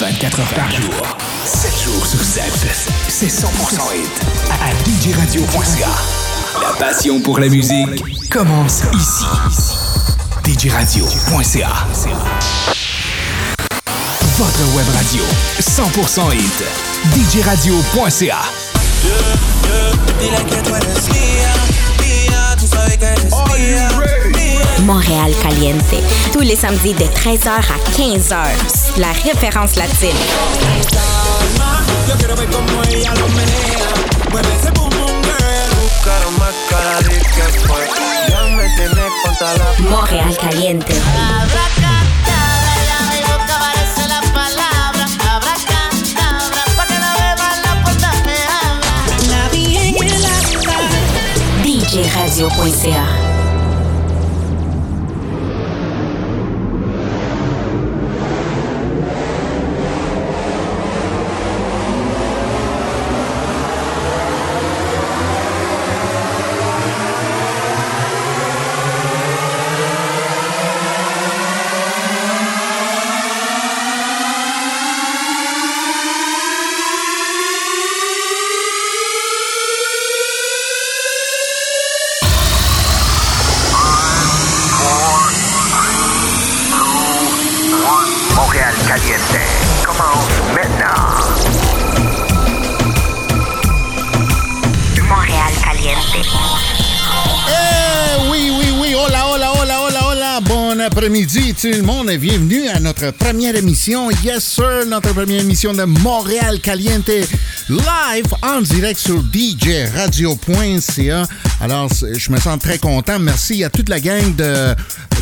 24 heures par jour, 7 jours sur 7. C'est 100% hit à djradio.ca. La passion pour la musique commence ici. djradio.ca. Votre web radio, 100% hit. djradio.ca. Montréal Caliente. Tous les samedis de 13h à 15h. La référence latine. Montréal Caliente. DJradio.ca après-midi tout le monde et bienvenue à notre première émission, yes sir, notre première émission de Montréal Caliente, live en direct sur djradio.ca. Alors, je me sens très content. Merci à toute la gang de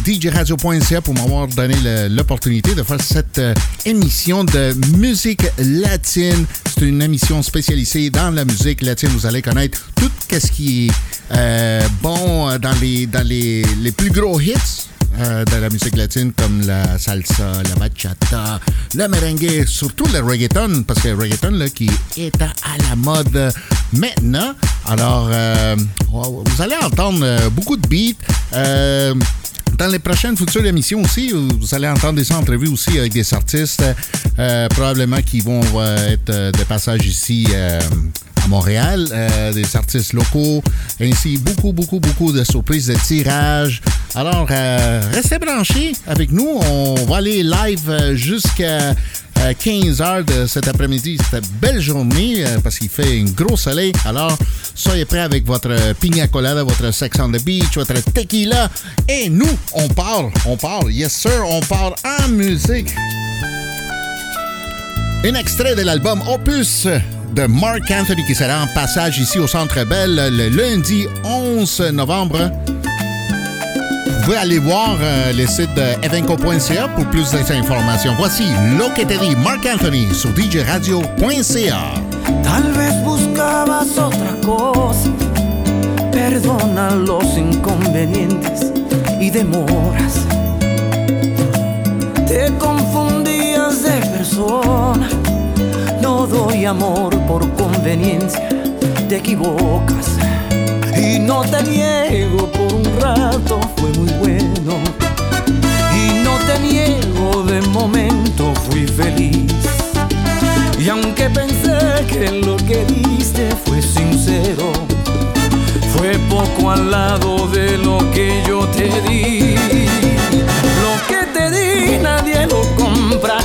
djradio.ca pour m'avoir donné l'opportunité de faire cette euh, émission de musique latine. C'est une émission spécialisée dans la musique latine. Vous allez connaître tout ce qui est euh, bon dans les, dans les, les plus gros hits euh, de la musique latine comme la salsa, la bachata, le merengue, surtout le reggaeton, parce que le reggaeton là, qui est à, la mode maintenant. Alors, euh, vous allez entendre euh, beaucoup de beats. dans les prochaines futures émissions aussi, vous allez entendre des entrevues aussi avec des artistes, probablement qui vont être de passage ici Montréal, euh, des artistes locaux, ainsi beaucoup, beaucoup, beaucoup de surprises de tirage. Alors, euh, restez branchés avec nous. On va aller live euh, jusqu'à 15 heures de cet après-midi. C'était belle journée parce qu'il fait un gros soleil. Alors, soyez prêts avec votre pina colada, votre sex on the beach, votre tequila. Et nous, on parle, on parle, yes sir, on parle en musique. Un extrait de l'album Opus de Mark Anthony qui sera en passage ici au Centre Bell le lundi 11 novembre. Vous pouvez aller voir euh, le site evenco.ca pour plus d'informations. Voici Lo que te di, Mark Anthony sur djradio.ca. Tal vez buscabas otra cosa. Perdona los inconvenientes y demoras. Te no doy amor por conveniencia, te equivocas. Y no te niego, por un rato fue muy bueno. Y no te niego, de momento fui feliz. Y aunque pensé que lo que diste fue sincero, fue poco al lado de lo que yo te di. Lo que te di nadie lo compra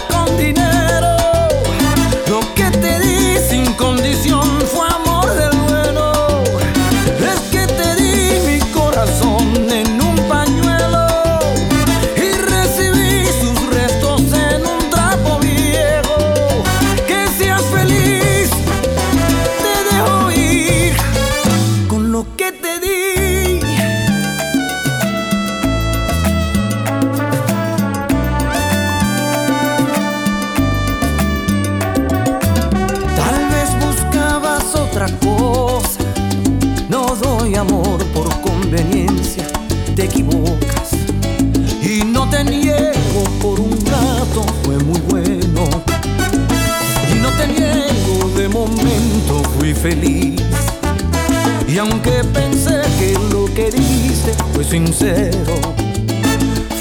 Y aunque pensé que lo que diste fue sincero,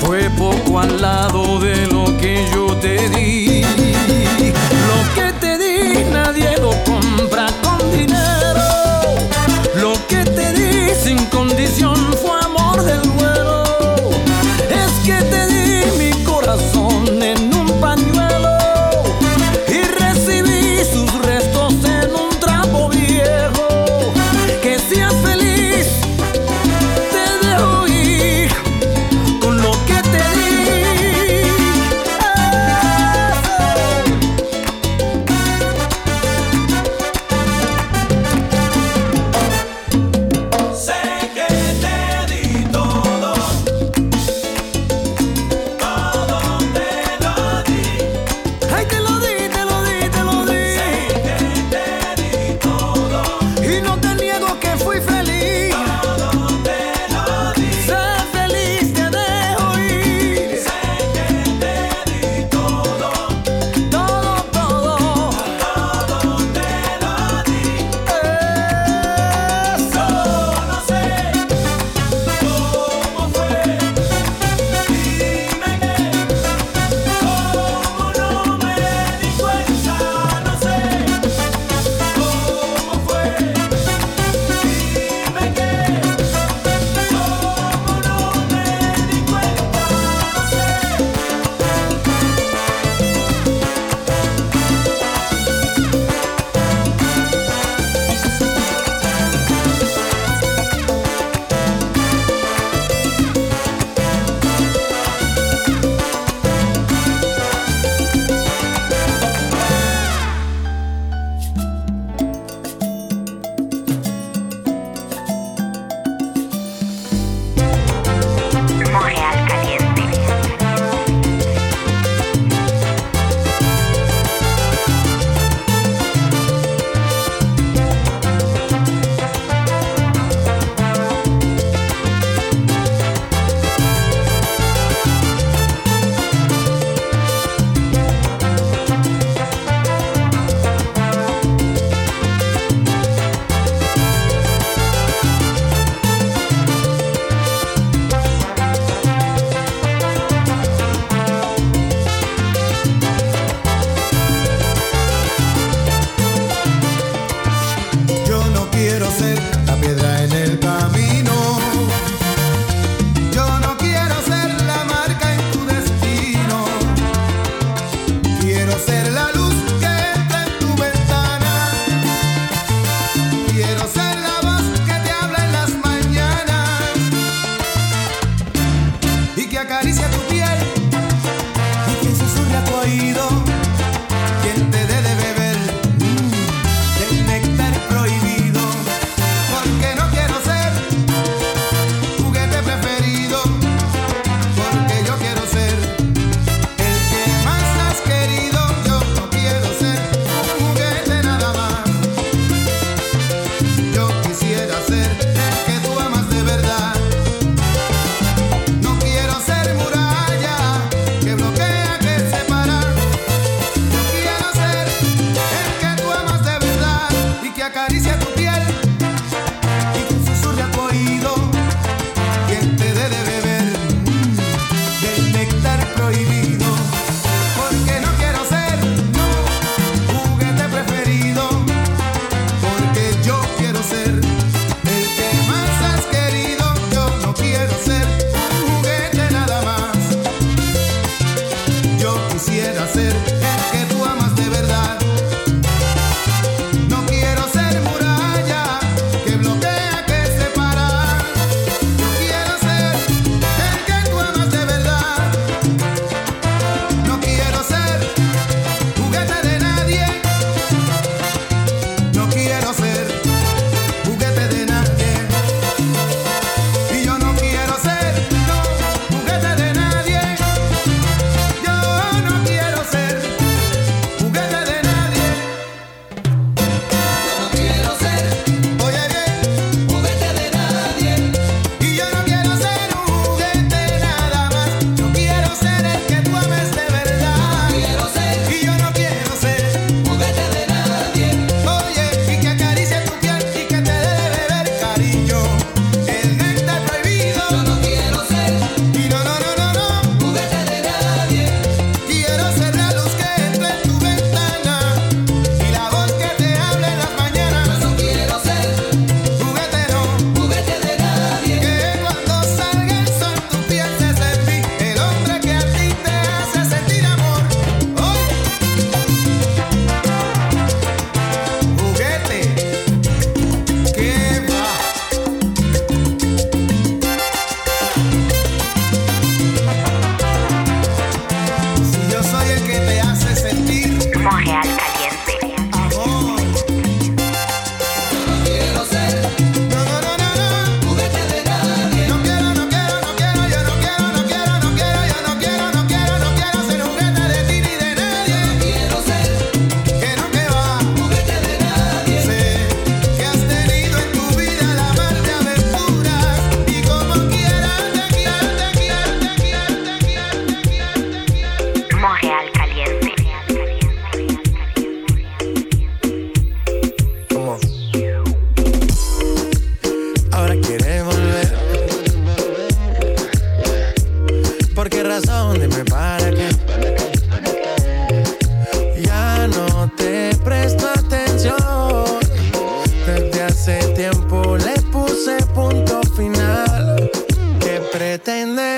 fue poco al lado de lo que yo te di. que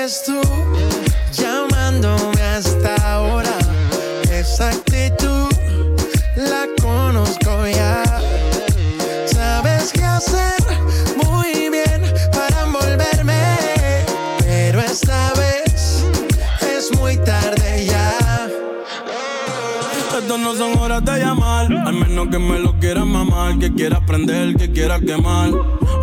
eres tú llamándome hasta ahora. Esa actitud la conozco ya. Sabes qué hacer muy bien para envolverme, pero esta vez es muy tarde ya. Estas no son horas de llamar, al menos que me lo quieras mamar, que quieras prender, que quieras quemar.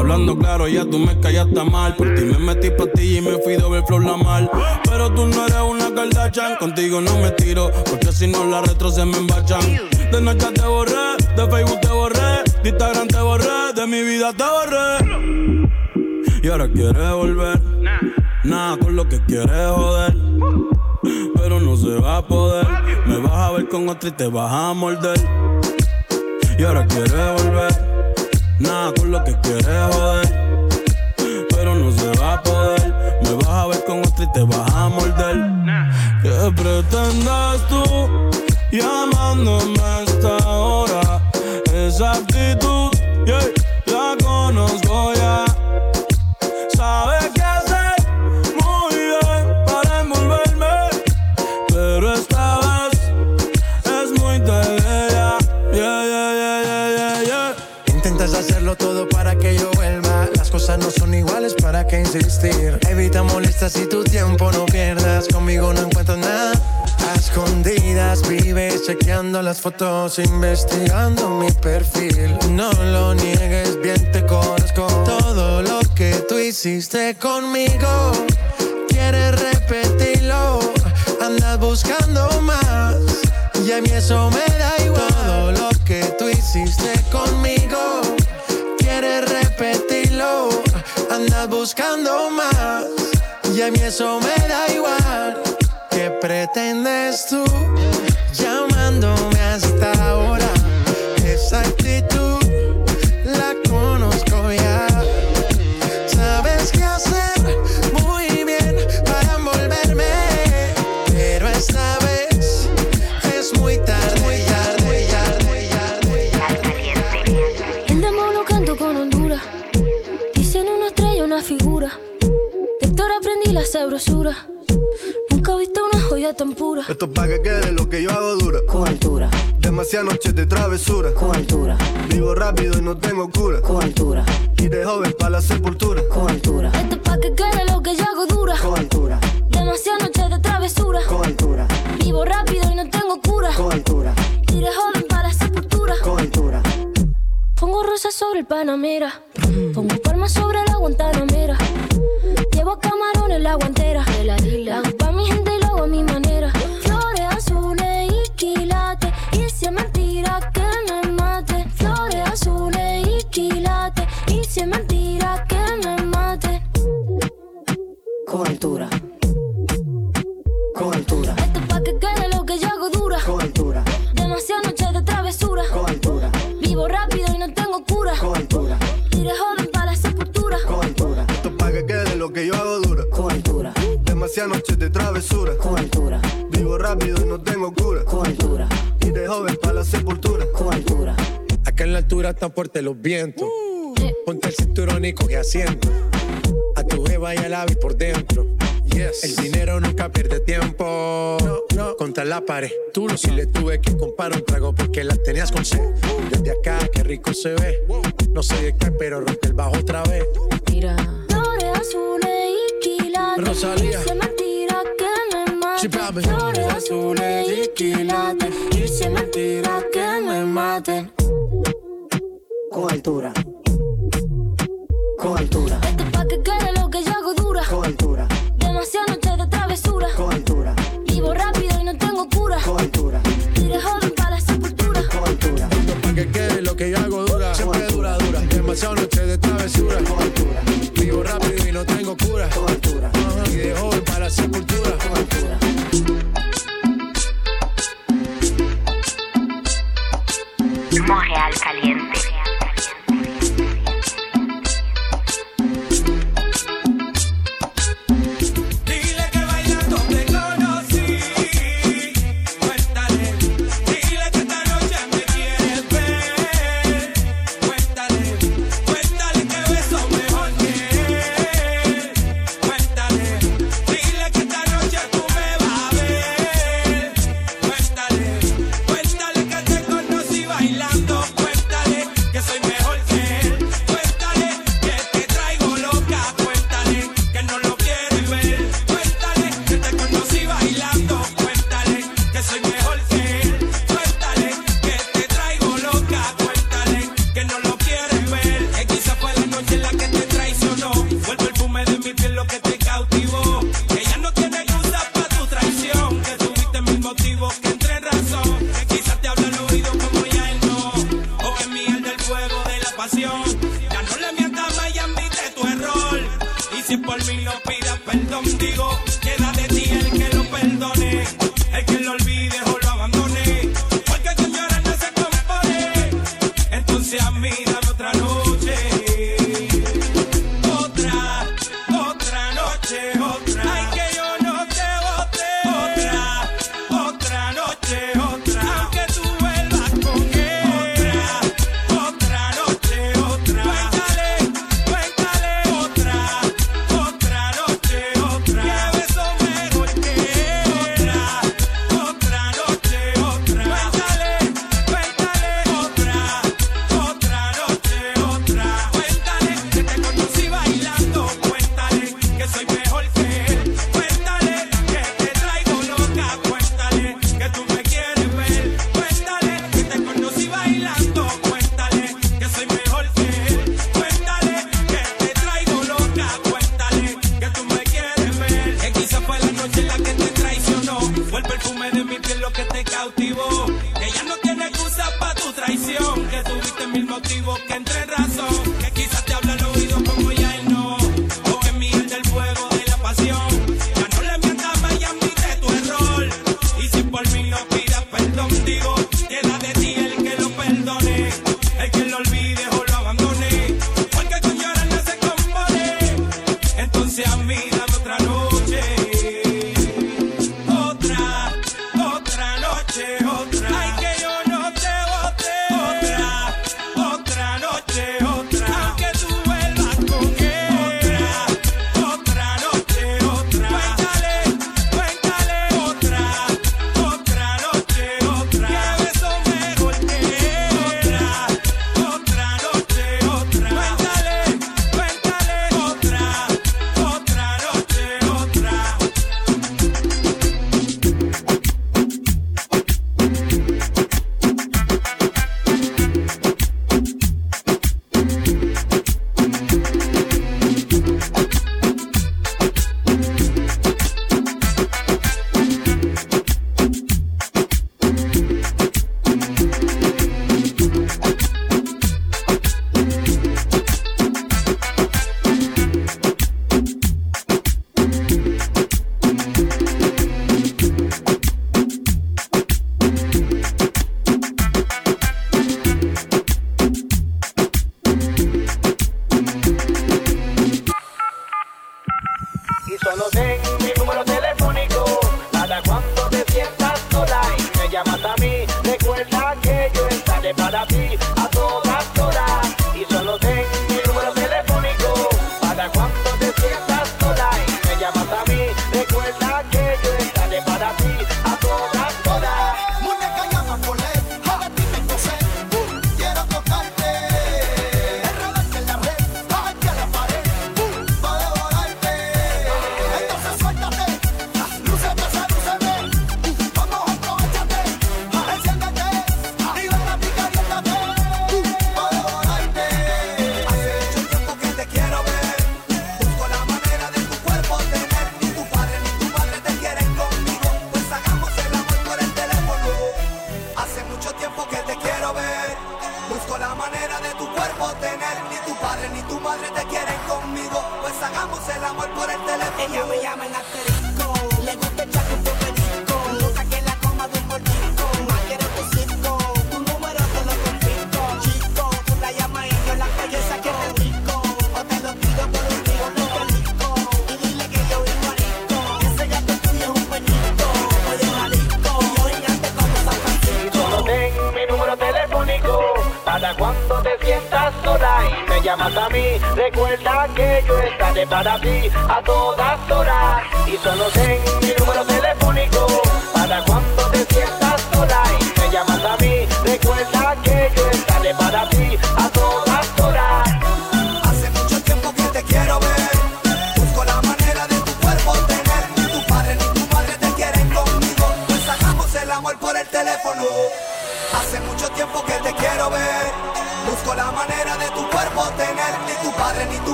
Hablando claro, ya tú me callaste mal. Por ti me metí pa' ti y me fui doble flor la mal. Pero tú no eres una Kardashian, contigo no me tiro, porque si no la retro se me embachan. De noche te borré, de Facebook te borré, de Instagram te borré, de mi vida te borré. Y ahora quieres volver, nada con lo que quieres joder. Pero no se va a poder, me vas a ver con otra y te vas a morder y ahora quiere volver. Nada con lo que quiere joder, pero no se va a poder. Me vas a ver con otro y te vas a morder. ¿Qué pretendes tú llamándome a esta hora? Esa actitud, yeah, la conozco Evita molestas y tu tiempo no pierdas. Conmigo no encuentro nada. A escondidas vives chequeando las fotos, investigando mi perfil. No lo niegues, bien te conozco. Todo lo que tú hiciste conmigo, quieres repetirlo. Andas buscando más, y a mí eso me da igual. Todo lo que tú hiciste conmigo, buscando más y a mí eso me da igual. ¿Qué pretendes tú sabrosura. Nunca he visto una joya tan pura. Esto es pa' que quede lo que yo hago dura. Con altura. Demasiadas noches de travesura. Con altura. Vivo rápido y no tengo cura. Con altura. Y de joven para la sepultura. Con altura. Esto es pa' que quede lo que yo hago dura. Con altura. Demasiadas noches de travesura. Con altura. Vivo rápido y no tengo cura. Con altura. Y de joven para la sepultura. Con altura. Pongo rosas sobre el Panamera. Pongo palmas sobre la Guantanamera. Llevo camarones en la guantera. La hago pa' mi gente y lo hago a mi manera. Flores azules y quilates. Y si es mentira que me mate. Flores azules y quilates. Y si es mentira que me mate. Con altura. Con altura. Esto es pa' que quede lo que yo hago dura. Con altura. Demasiadas noches de travesura. Con altura. Vivo rápido y no tengo cura. Con altura. Iré joven Demasiadas noches de travesura. Con altura. Vivo rápido y no tengo cura. Con altura. Iré joven para la sepultura. Con altura. Acá en la altura están fuertes los vientos. Ponte el cinturón y coge asiento. A tu jeva y al ave por dentro. Yes. El dinero nunca pierde tiempo. No, no. Contra la pared. Tú no si le tuve que comprar un trago porque las tenías con sed. Desde acá, qué rico se ve. No sé de qué, pero rompe el bajo otra vez. Mira. Flores azules y quilates. Rosalía. Es mentira que me mate. Chipabe. Flores azules y quilates. Es mentira que me mate. Con altura. Con altura.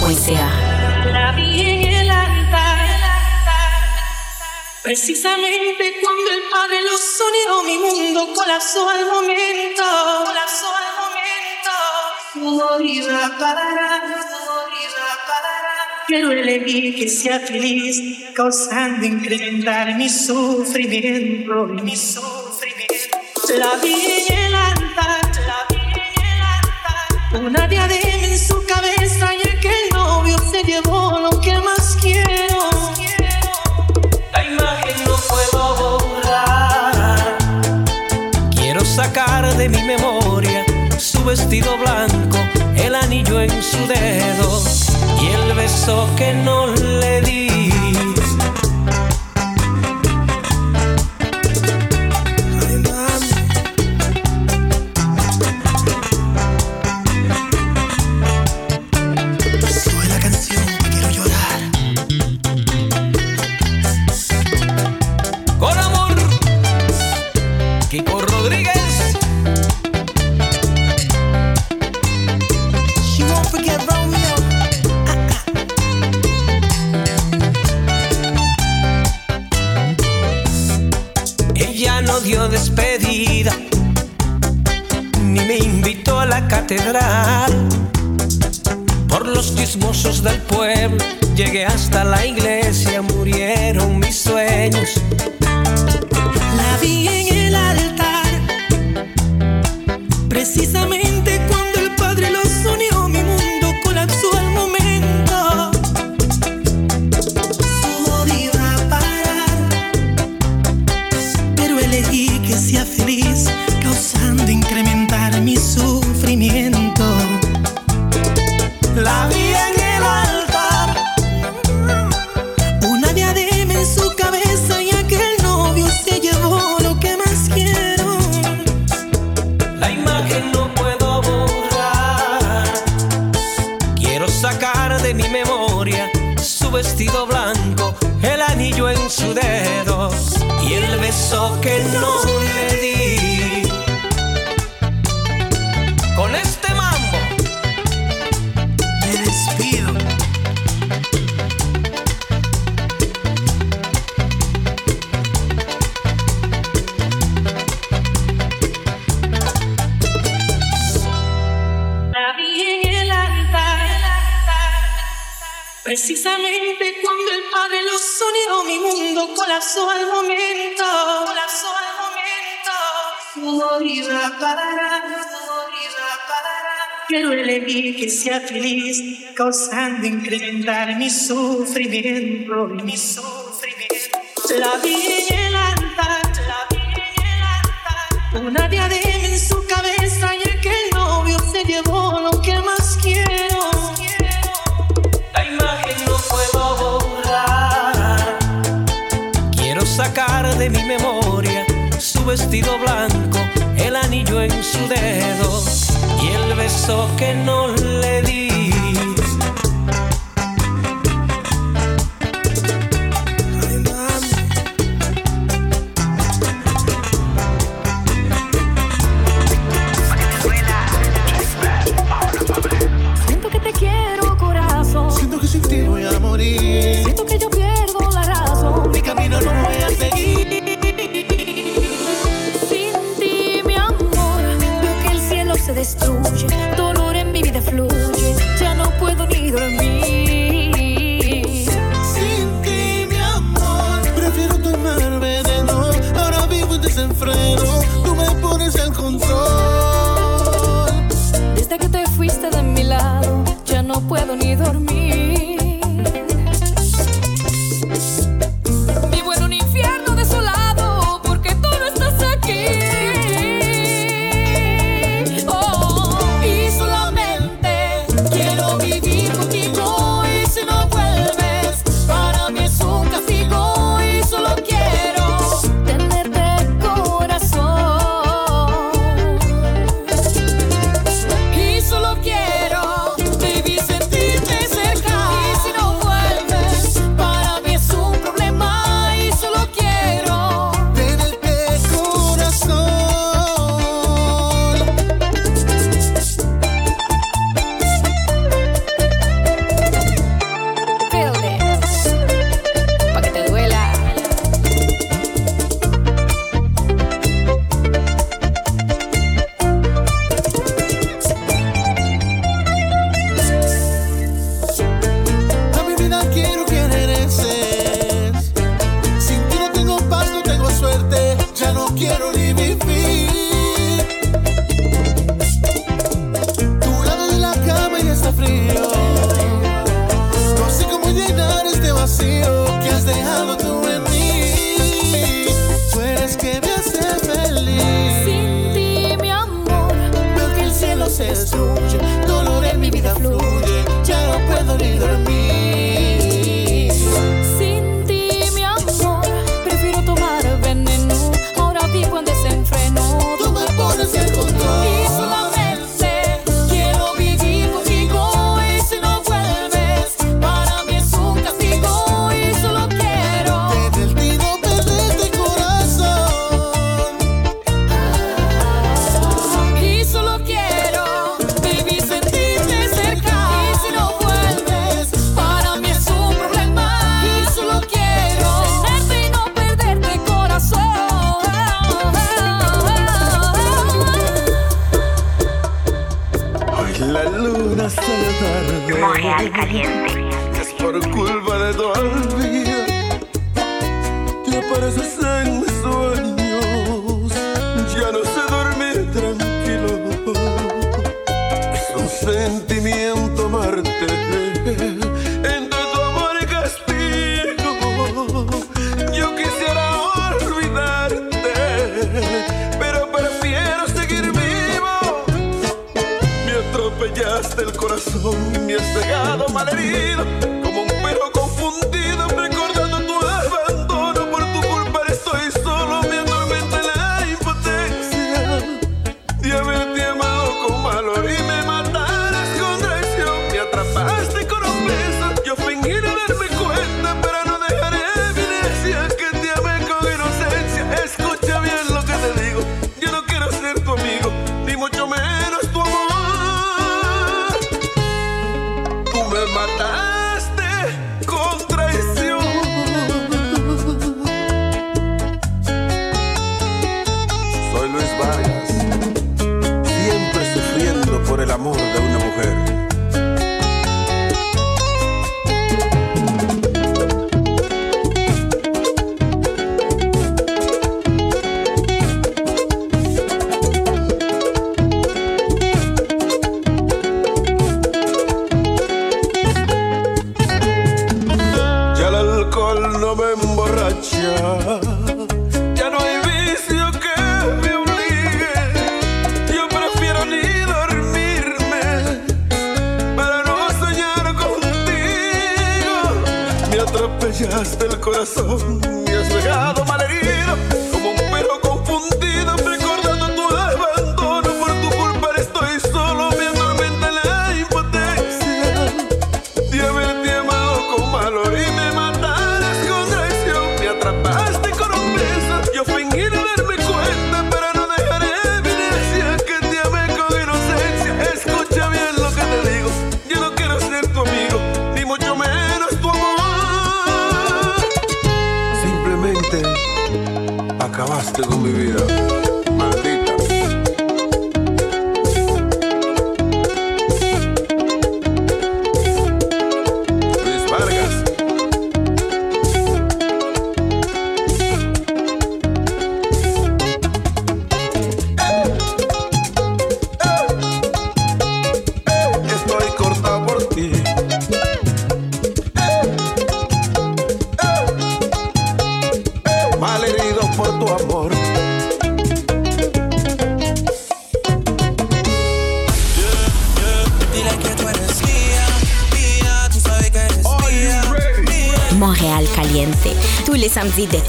poesía. La vi en el altar, precisamente cuando el Padre lo soñó, mi mundo colapsó al momento, colapsó al momento. Todo iba a parar, todo iba a parar. Pero elegí que sea feliz, causando incrementar mi sufrimiento, mi sufrimiento. La vi en el altar, la vi en el altar, una diadema en su de mi memoria su vestido blanco, el anillo en su dedo y el beso que no le di.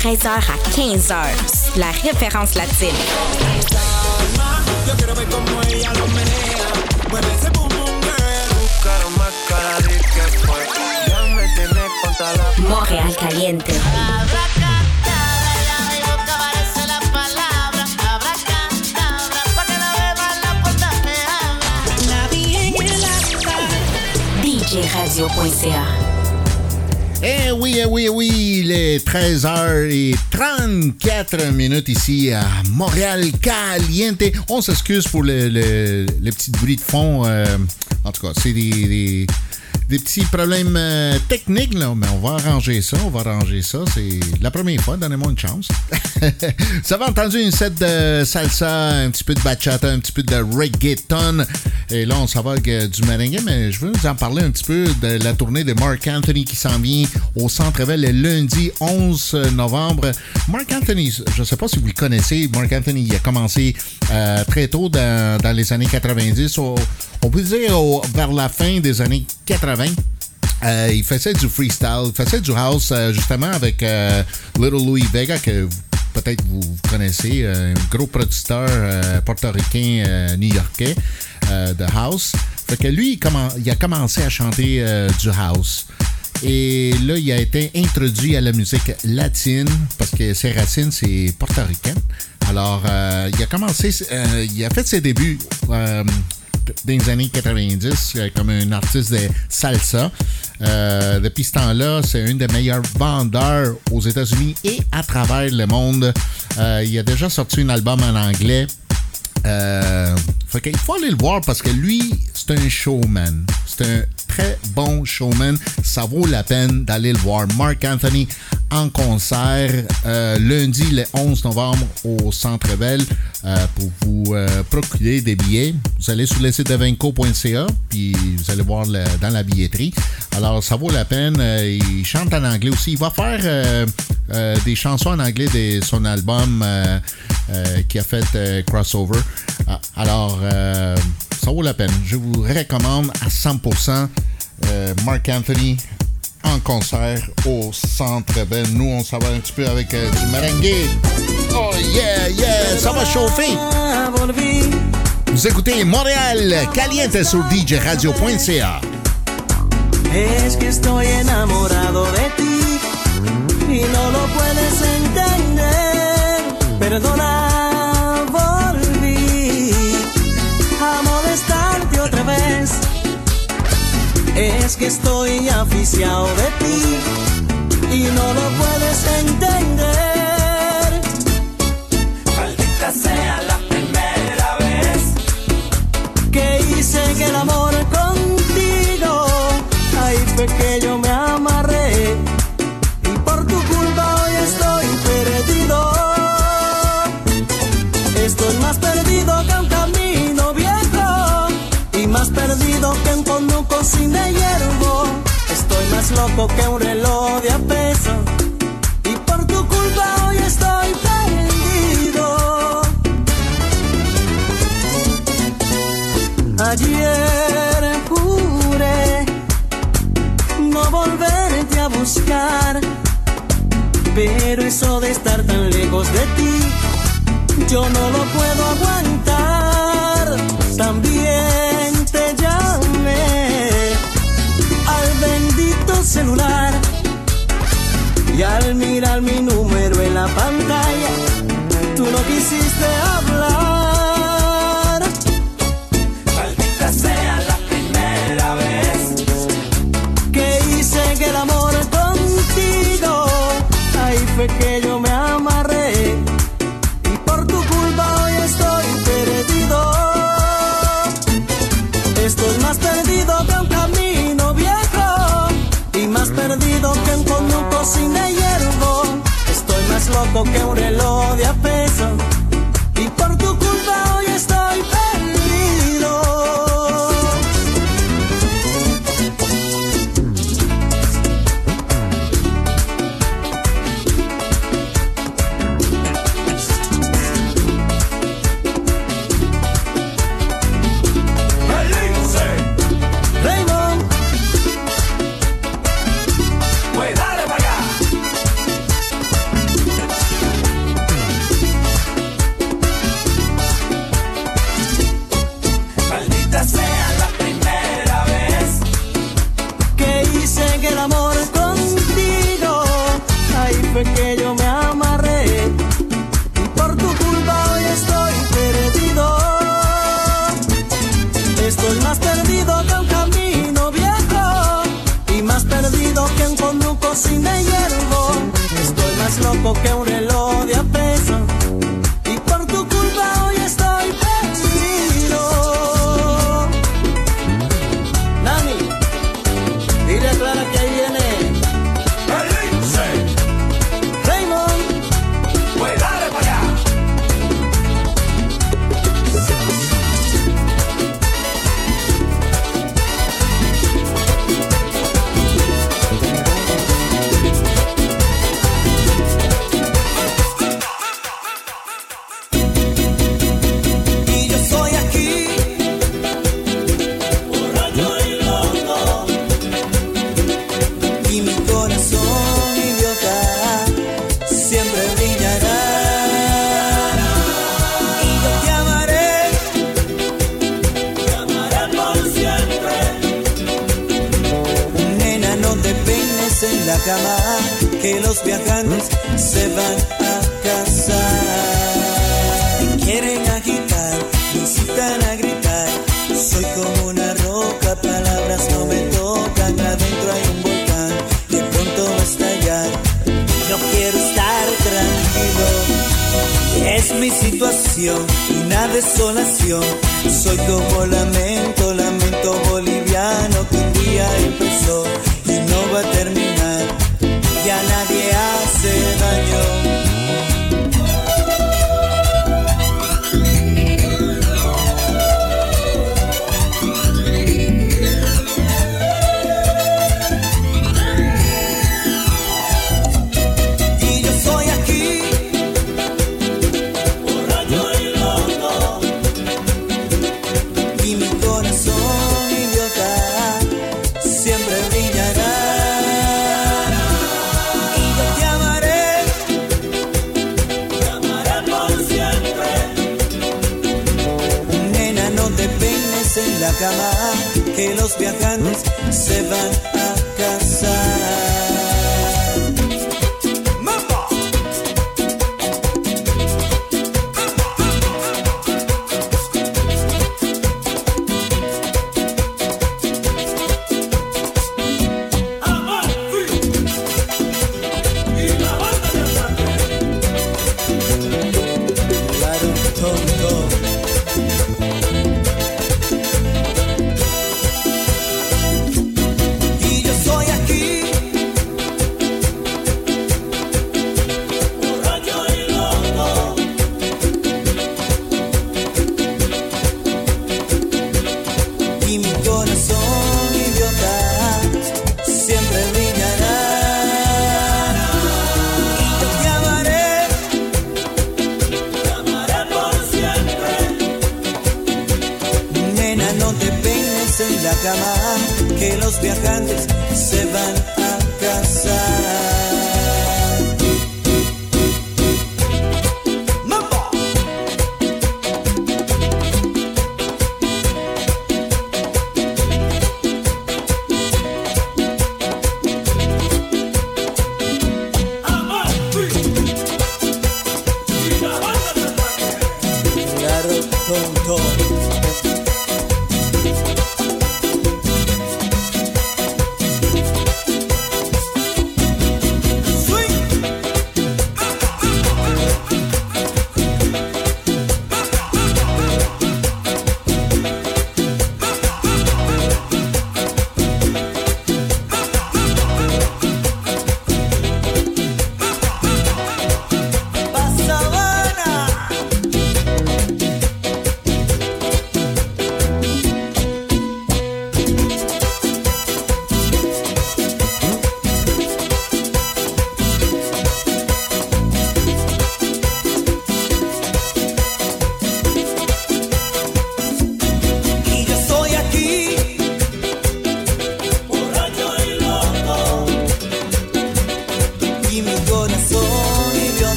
13h à 15h. La référence latine. Montréal Caliente. Radio.ca oui, eh oui, eh oui, les 13h34 minutes ici à Montréal Caliente. On s'excuse pour le, le, petit bruit de fond. euh, en tout cas, c'est des, des, des petits problèmes euh, techniques, là, mais on va arranger ça. On va arranger ça. C'est la première fois. Donnez-moi une chance. ça va entendu une set de salsa, un petit peu de bachata, un petit peu de reggaeton. Et là, on s'en va avec euh, du merengue, mais je veux vous en parler un petit peu de la tournée de Mark Anthony qui s'en vient au Centre Bell le lundi 11 novembre. Mark Anthony, je ne sais pas si vous le connaissez, Mark Anthony il a commencé euh, très tôt dans, dans les années 90, au- on peut dire vers la fin des années 80. Euh, il faisait du freestyle, il faisait du house euh, justement avec euh, Little Louis Vega que peut-être vous, connaissez, un gros producteur portoricain new-yorkais de house. Fait lui, il, a commencé à chanter du house. Et là, il a été introduit à la musique latine parce que ses racines, c'est portoricain. Alors, euh, il a commencé, euh, il a fait ses débuts euh, dans les années 90 euh, comme un artiste de salsa. Euh, depuis ce temps-là, c'est un des meilleurs vendeurs aux États-Unis et à travers le monde. Euh, il a déjà sorti un album en anglais. Euh, qu'il faut aller le voir parce que lui, c'est un showman. C'est un très bon showman. Ça vaut la peine d'aller le voir. Mark Anthony en concert euh, lundi le 11 novembre au Centre Bell euh, pour vous euh, procurer des billets. Vous allez sur le site de venco.ca puis vous allez voir dans la billetterie. Alors ça vaut la peine. Euh, il chante en anglais aussi. Il va faire euh, euh, des chansons en anglais de son album qui a fait Crossover. Ah, Alors euh, ça vaut la peine. Je vous recommande à 100% euh, Mark Anthony en concert au Centre Bell. Nous, on s'en va un petit peu avec euh, du merengue. Oh yeah, yeah, ça va chauffer. Vous écoutez Montréal Caliente sur djradio.ca. Es que estoy enamorado de ti y no lo puedes entender. Perdona, Es que estoy aficiado de ti y no lo puedes entender. Maldita sea la primera vez que hice que el amor sin de hierbo estoy más loco que un reloj de a peso. Y por tu culpa hoy estoy perdido. Ayer juré no volverte a buscar, pero eso de estar tan lejos de ti, yo no lo puedo aguantar. También celular y al mirar mi número en la pantalla, tú no quisiste hablar. Que un loco que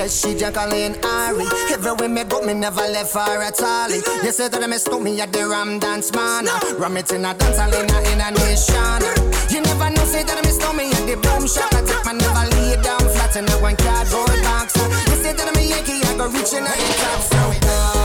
yes, she Jacqueline Ari. Everywhere me go, me never left her at all. You said that I missed me at the Ram Dance Man. Ram it in a dance, I in a nation. You never know, say that I missed me at the boom shop. I take my never lay down flat in a one cardboard box. You said that I'm a Yankee, I go reaching out the top, throw it down.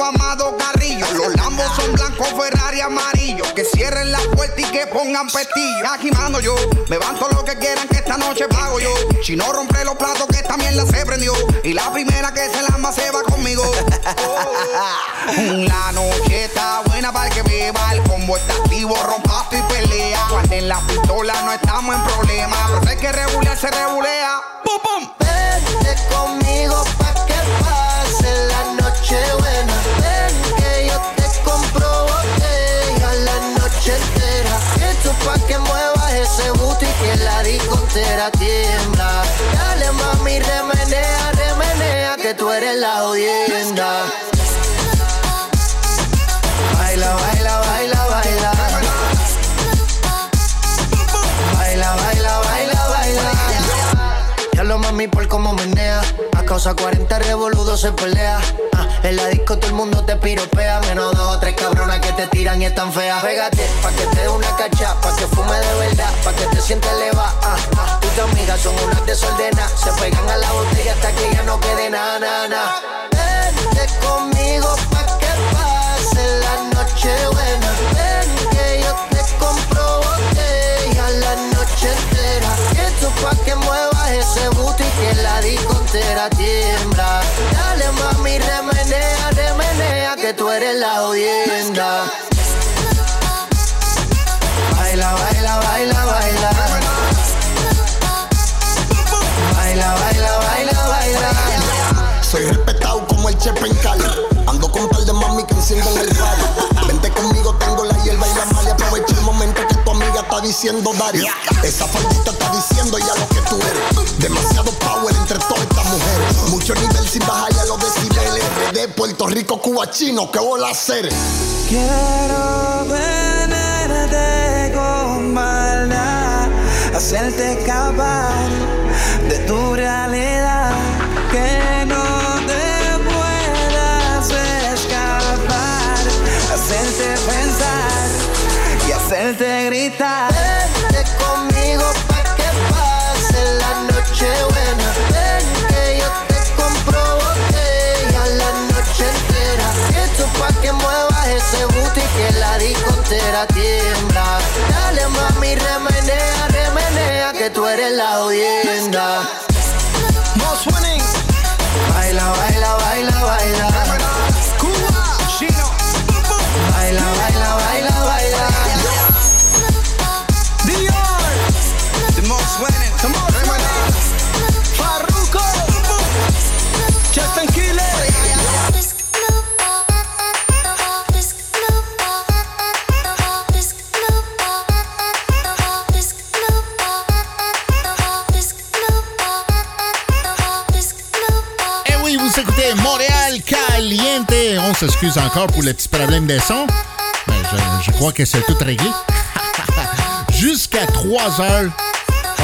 El Amado Carrillo. Los lambos son blancos, Ferrari amarillo. Que cierren la puerta y que pongan pestillo. Agimando yo, me van todo lo que quieran que esta noche pago yo. Si no rompe los platos que esta mierda se prendió. Y la primera que se lamba se va conmigo. La noche está buena para que beba. El combo está activo, rompasto y pelea. Cuando en la pistola no estamos en problema. Pero hay que regular, se regulea. ¡Pum, pum! Tiembla. Dale mami, remenea, remenea, que tú eres la jodienda. Baila, baila, baila, baila. Baila, baila, baila, baila. Ya lo mami por cómo menea. Causa 40 revoludos se pelea. Ah, en la disco todo el mundo te piropea. Menos dos o tres cabronas que te tiran y están feas. Pégate pa' que te dé una cacha, pa' que fume de verdad, pa' que te sientas elevada. Ah, ah, tus amigas son unas desordenadas. Se pegan a la botella hasta que ya no quede nada, nada, nada. Vente conmigo pa' que pase la noche buena. Ven que yo te compro botella la noche. Pa' que muevas ese booty que la discontera tiembla. Dale mami, remenea, remenea, que tú eres la jodienda. Baila, baila, baila, baila. Baila, baila, baila, baila. Soy respetado como el Chepe en Cali. Ando con par de mami que encienden el party. Vente conmigo, tengo la hierba y la mala. Aprovecha el momento que tu amiga está diciendo Dari. Esa faldita está diciendo ya lo que tú eres. Demasiado power entre todas estas mujeres. Mucho nivel sin bajar ya los decibeles. De Puerto Rico, Cuba, chino, ¿qué voy a hacer? Quiero tenerte con maldad, hacerte escapar de tu realidad, hacerte gritar. Vente conmigo pa' que pase la noche buena. Ven que yo te compro botella la noche entera. Esto pa' que muevas ese booty que la discotera tiembla. Dale mami, remenea, remenea que tú eres la audiencia. s'excuse encore pour le petit problème des sons. Ben, Mais je, crois que c'est tout réglé. Jusqu'à 3 heures,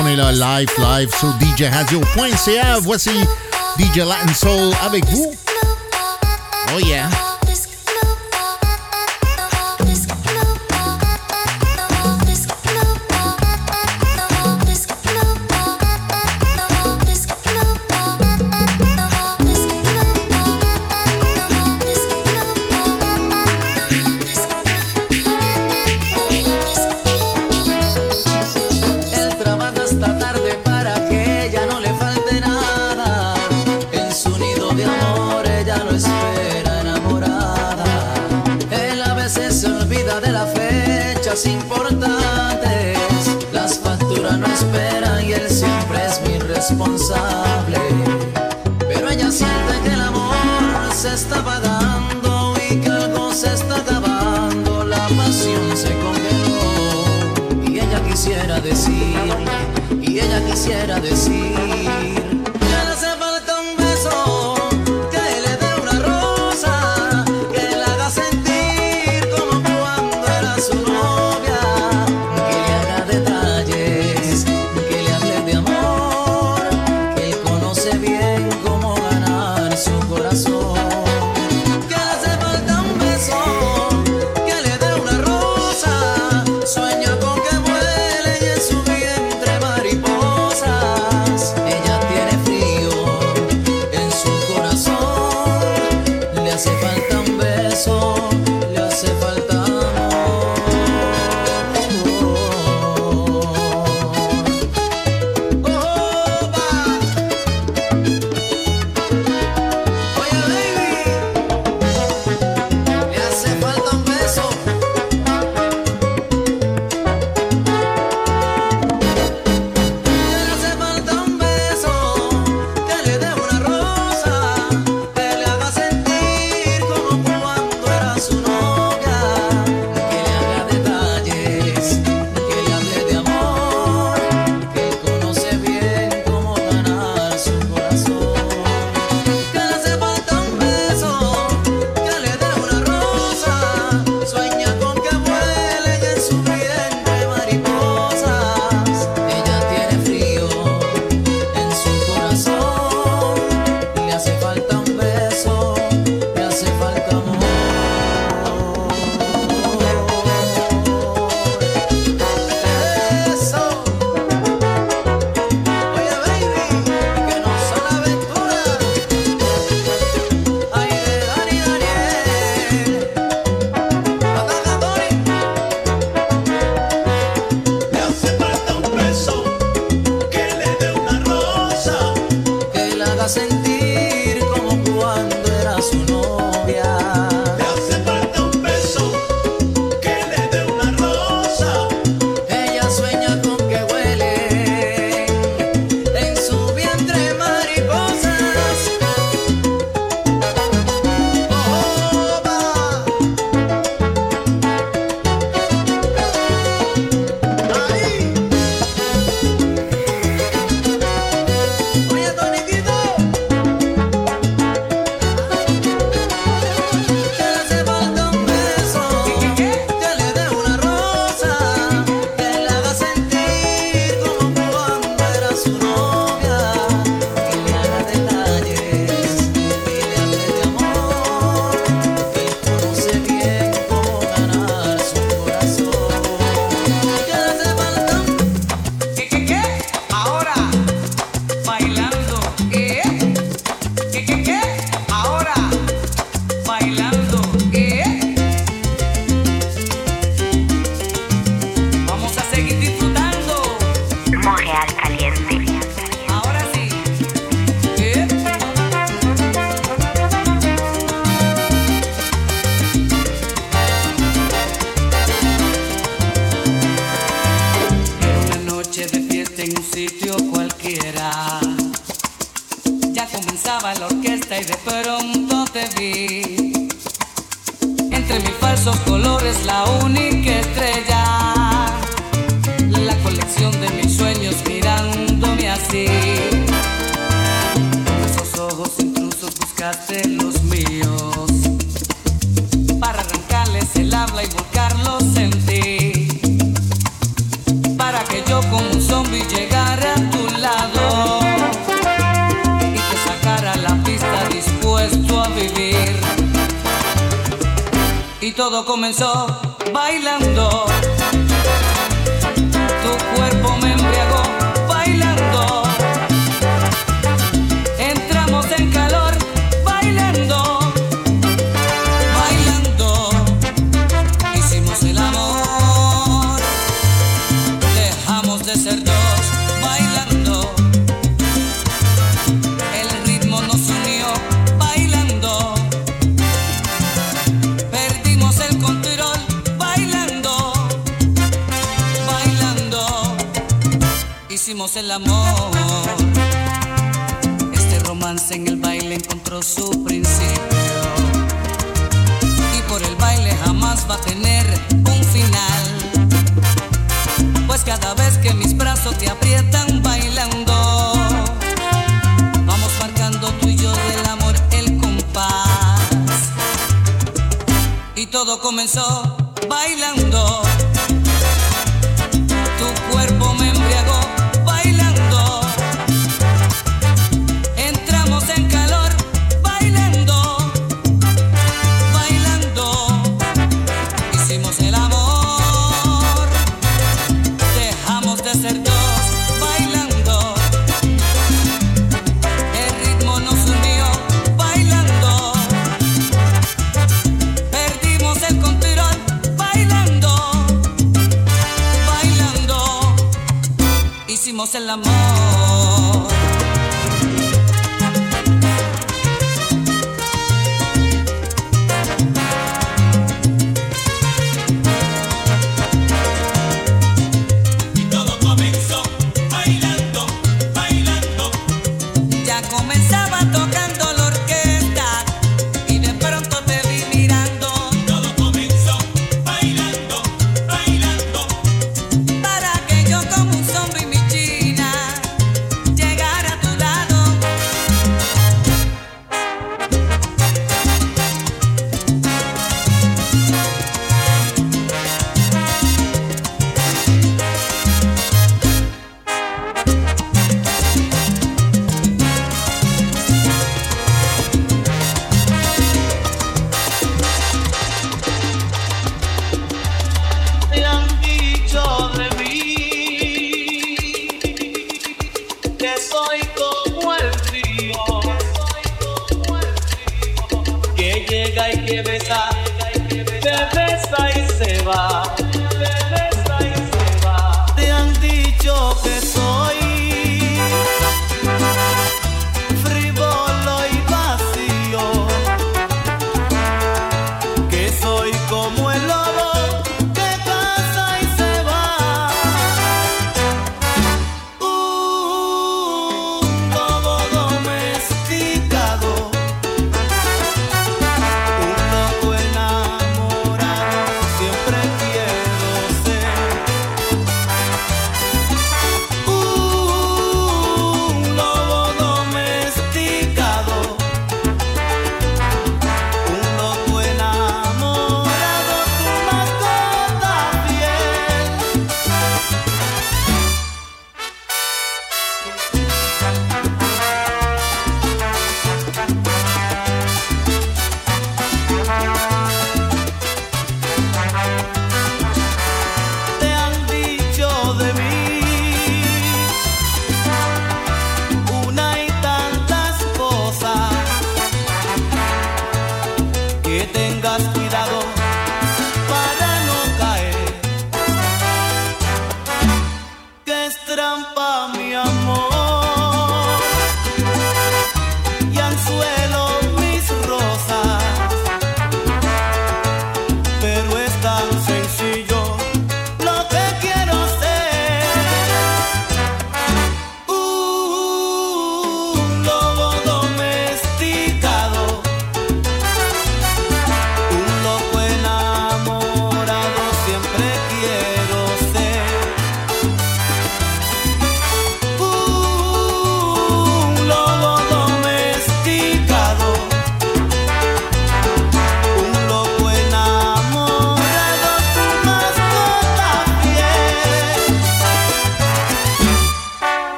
on est là live, live sur djradio.ca. Voici DJ Latin Soul avec vous. Oh yeah.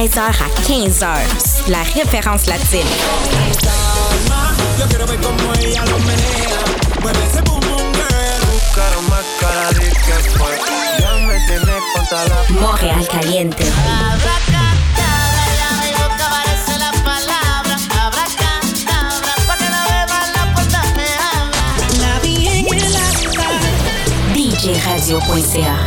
13h à 15h. La référence latine. Montréal Caliente. DJ Radio.ca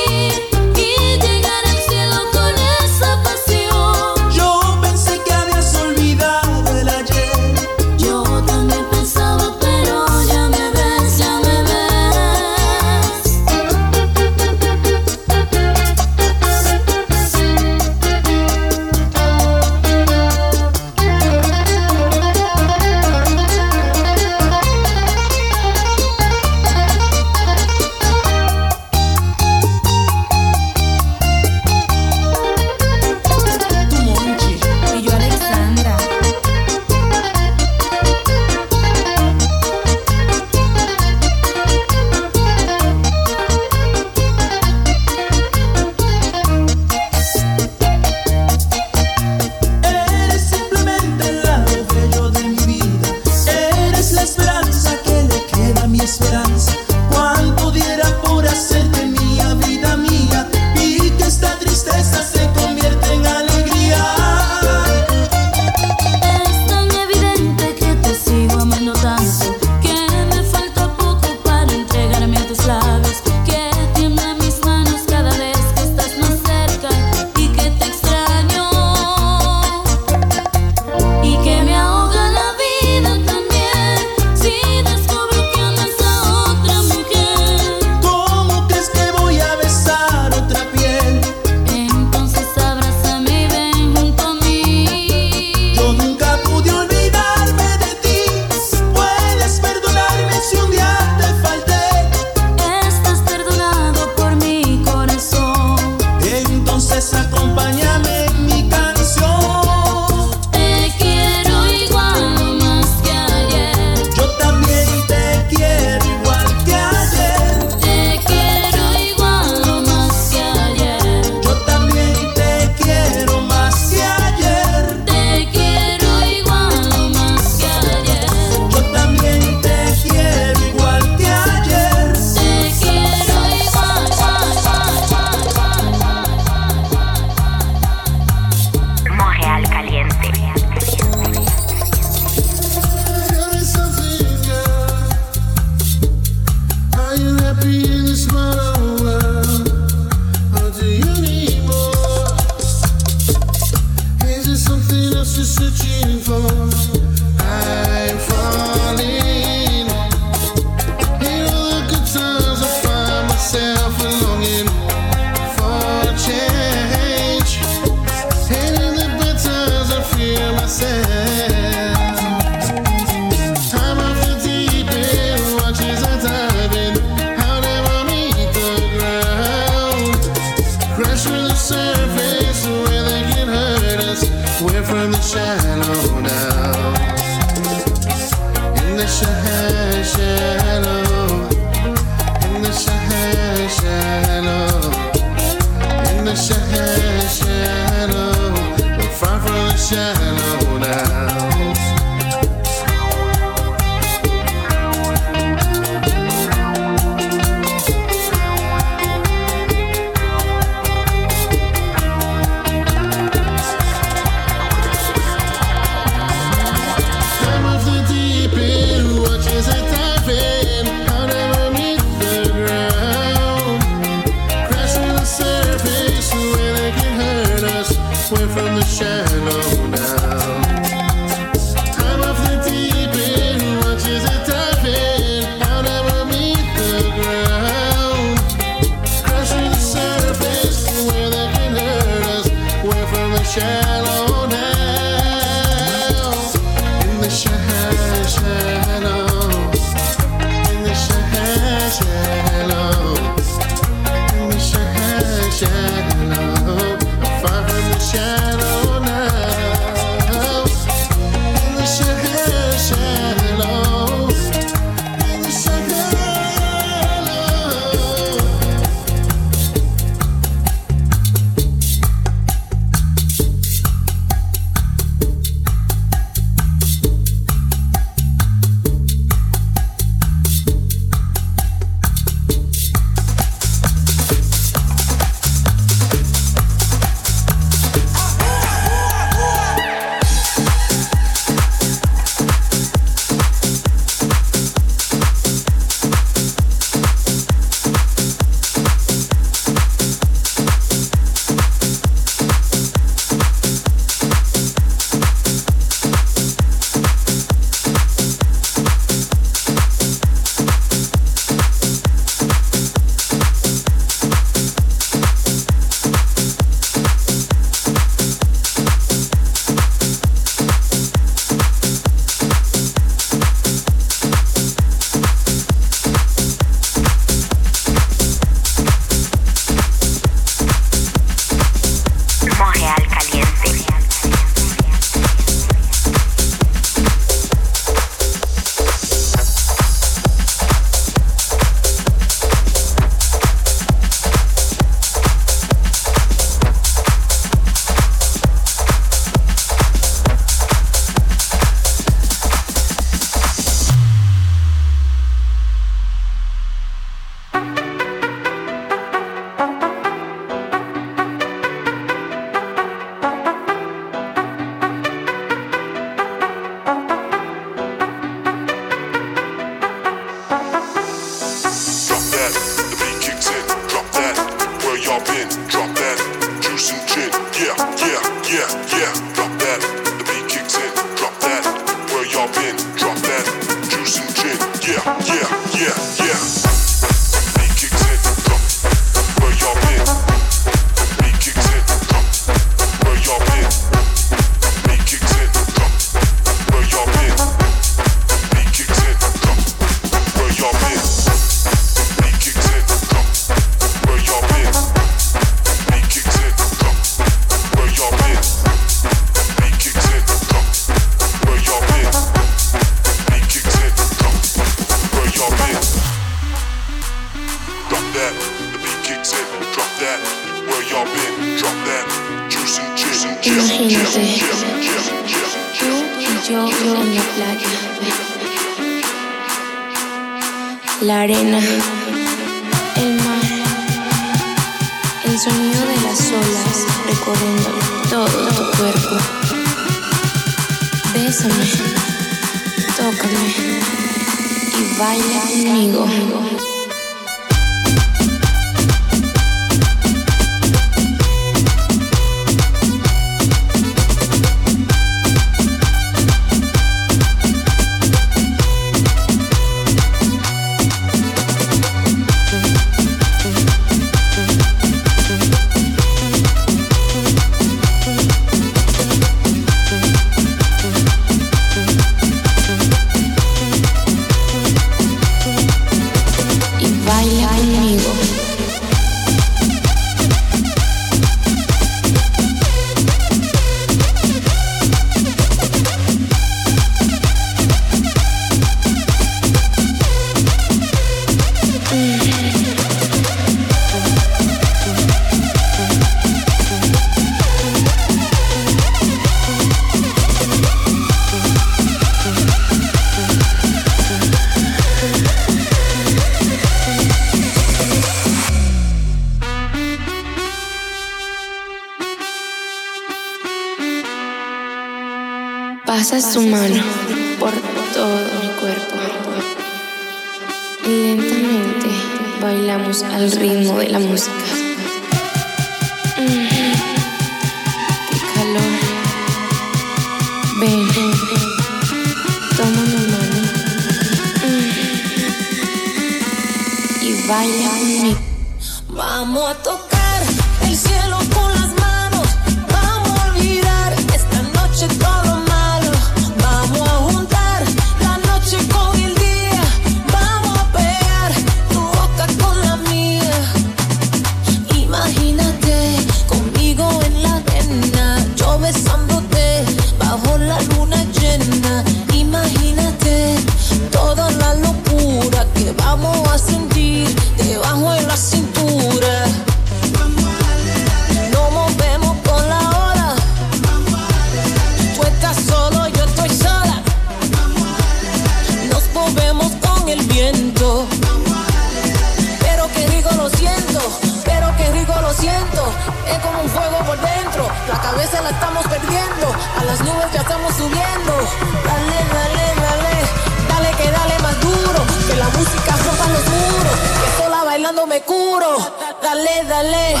dale, dale.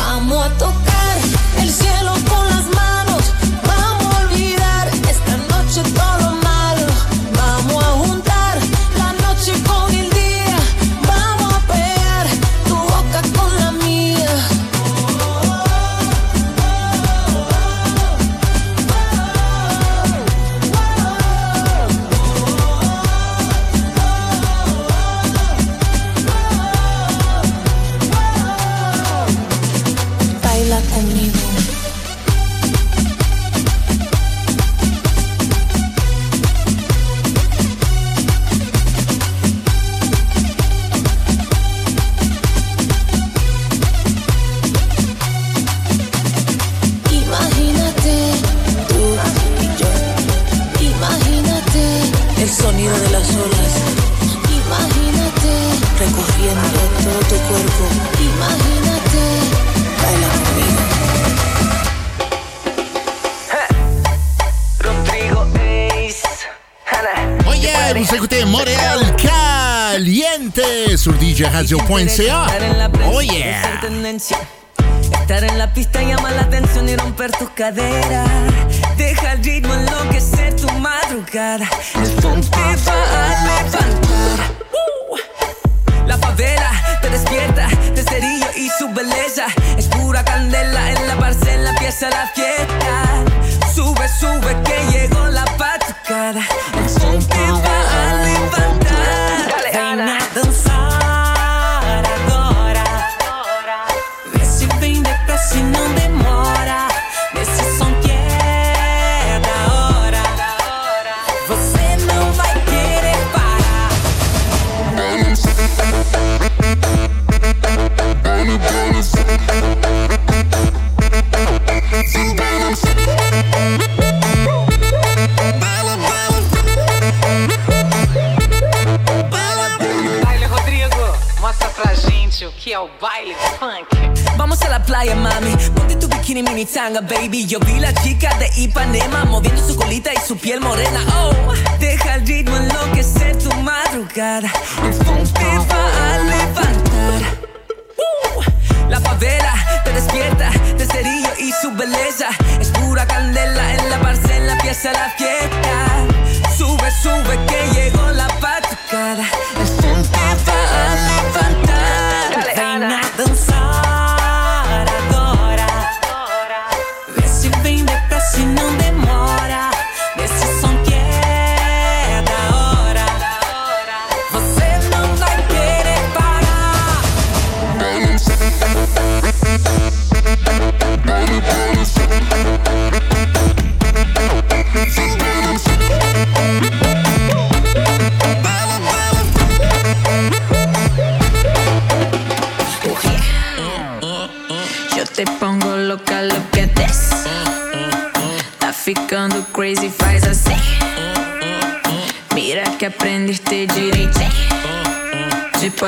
radio.ca. Oh yeah. Estar en la pista llama la atención y romper tus caderas. Deja el ritmo enloquecer tu madrugada. El pum te va a levantar. Uh. La favela te despierta de cerillo y su belleza. Es pura candela en la parcela, empieza la fiesta. Sube, sube que llegó la patucada. El pum te va mi tanga, baby. Yo vi la chica de Ipanema moviendo su colita y su piel morena. Oh, deja el ritmo enloquecer tu madrugada. El funk te va a levantar. Uh, la favela te despierta, te cerillo y su belleza. Es pura candela en la parcela, empieza la fiesta. Sube, sube que llegó la patucada.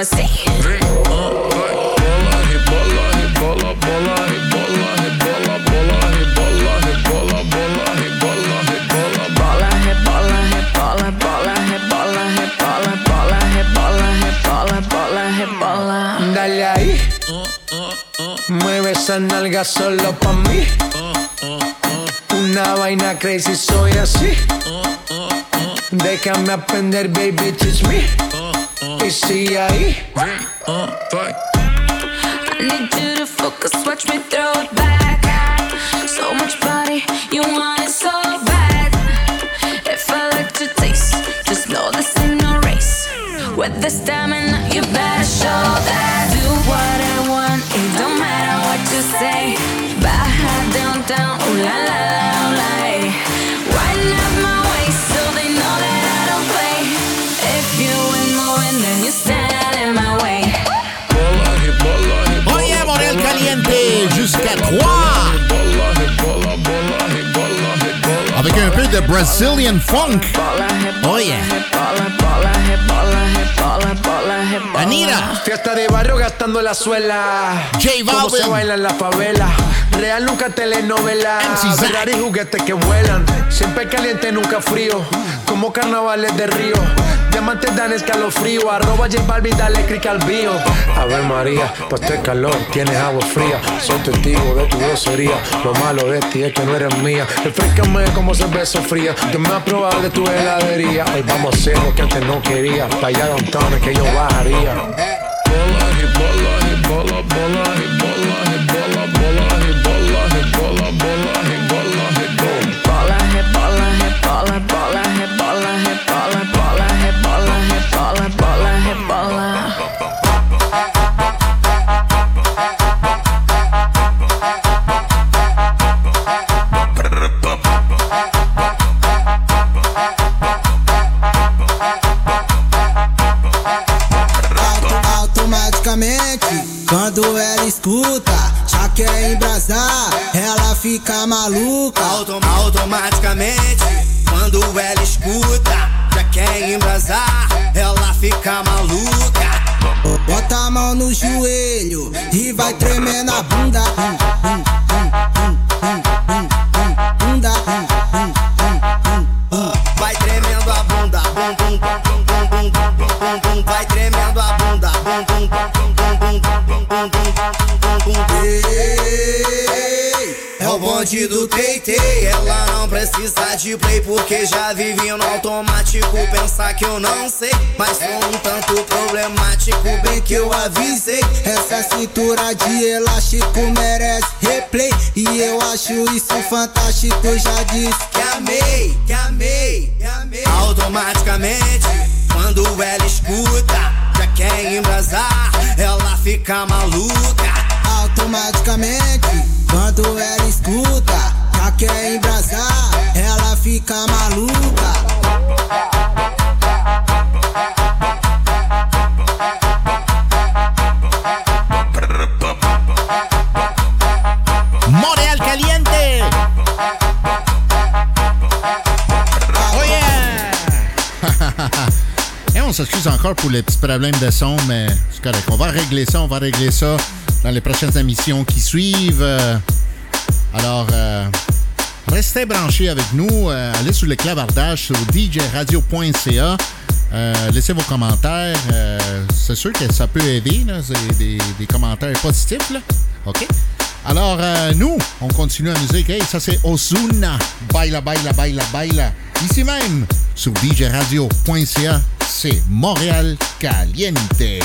assim. Bola, rebola, rebola, bola, rebola, rebola, bola, rebola, rebola, bola, rebola, rebola, bola, rebola, rebola, bola, rebola, rebola, bola, rebola, rebola, esa nalga solo pa mí. Una vaina crazy soy así. Déjame aprender, baby, teach me. Sigue ahí. I uh, need you to focus, watch me throw it back. So much body, you want it so bad. If I let you taste, just know this ain't no race. With the stamina, you better show that. Brazilian funk. Yeah. Anita. Fiesta de barrio gastando la suela. J Cómo se Balvin. baila en la favela. Real nunca telenovela. Ferrari juguetes que vuelan. Siempre caliente, nunca frío. Como carnavales de río. Diamantes dan escalofrío. Arroba J Balvin, dale click al bio. A ver María, pues este calor, tienes agua fría. Soy testigo de tu grosería. Lo malo de ti es que no eres mía. Refrescame como cerveza fría fría, que más probable tu heladería. Hoy vamos a hacer lo que antes no quería, para allá downtown es que yo bajaría. Vai tremendo a bunda. Bunda. Vai tremendo a bunda. Bum, bum, bum, bum, bum, bum, bum. Vai tremendo a bunda. Bum, bum, bum, bum, bum, bum, bum, bum, bum, bum, É o bonde do Teitei. Ela não precisa de play porque já vive no automático. Pensar que eu não sei, mas sou um tanto problemático. Bem que eu avisei. Essa cintura de elástico merece replay. E eu acho isso fantástico. Já disse que amei, que amei, que amei. Automaticamente, quando ela escuta, já quer embrasar, ela fica maluca. Automaticamente, quando ela escuta, já quer embrasar, ela fica maluca. On s'excuse encore pour les petits problèmes de son, mais c'est correct. On va régler ça, on va régler ça dans les prochaines émissions qui suivent. Euh, Alors, euh, restez branchés avec nous. Euh, allez sur le clavardage sur djradio.ca. Laissez vos commentaires. C'est sûr que ça peut aider. C'est des, commentaires positifs. OK? Alors, nous, on continue la musique. Hey, ça, c'est Osuna. Baila, baila, baila, baila. Ici même, sur djradio.ca, se Montreal Caliente.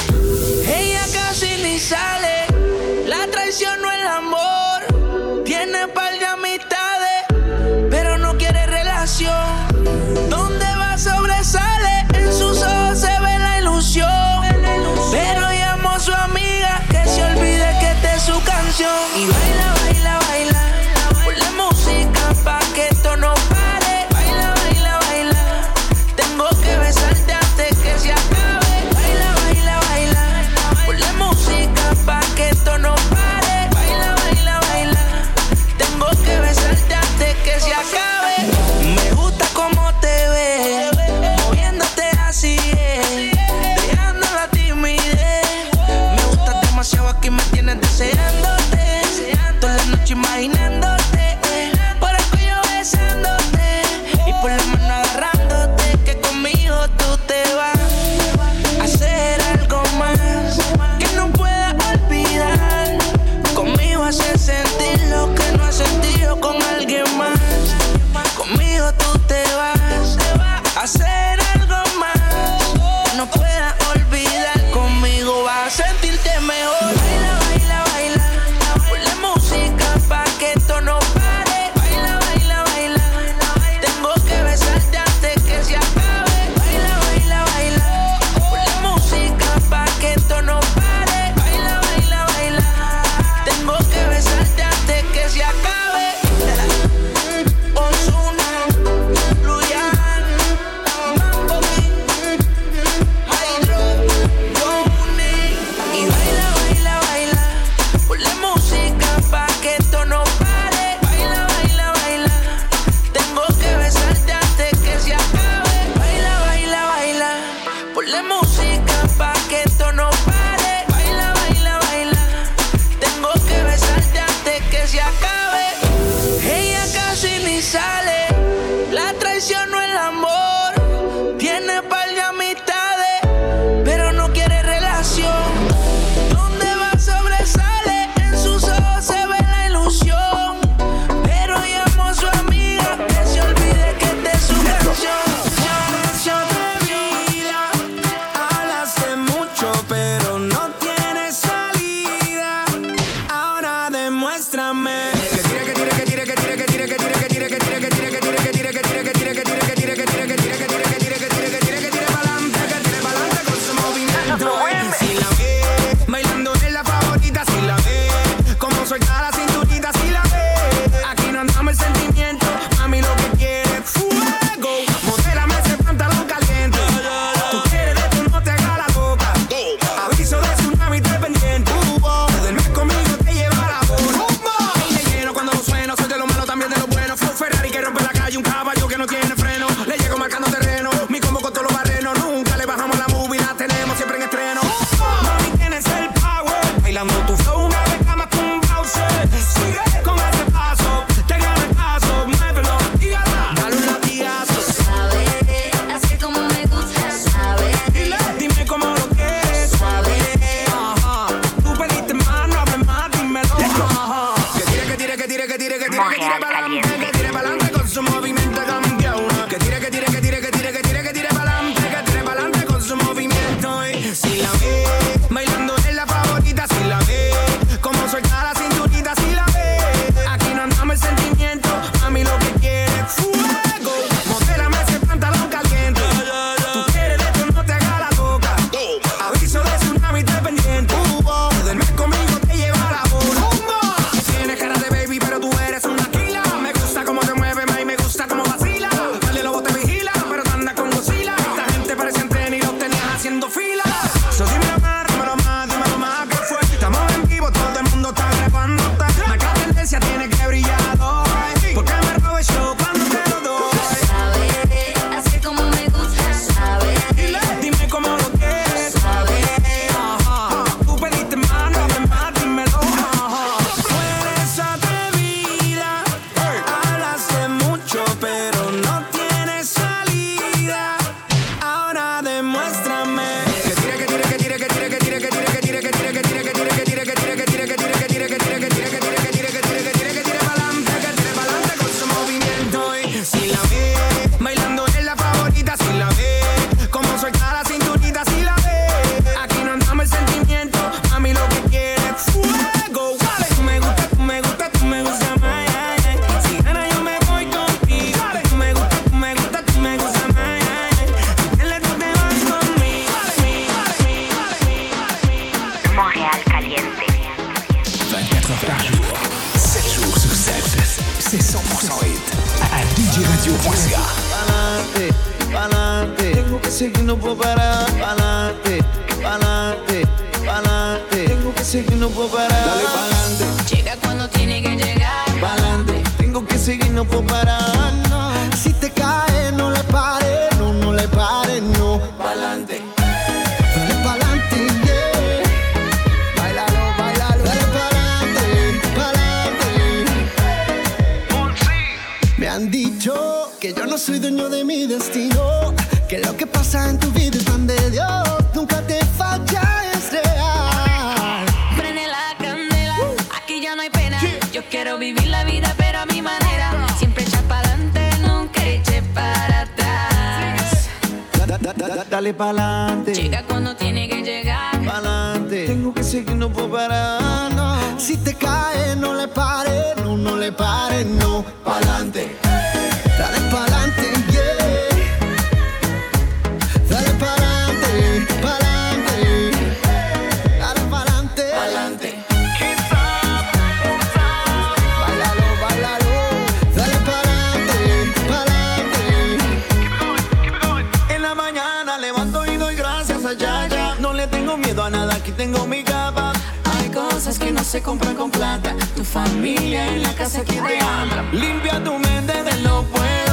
Le tengo miedo a nada, aquí tengo mi capa. Hay cosas que no se compran con plata. Tu familia en la casa que te ama. Limpia tu mente de lo puedo.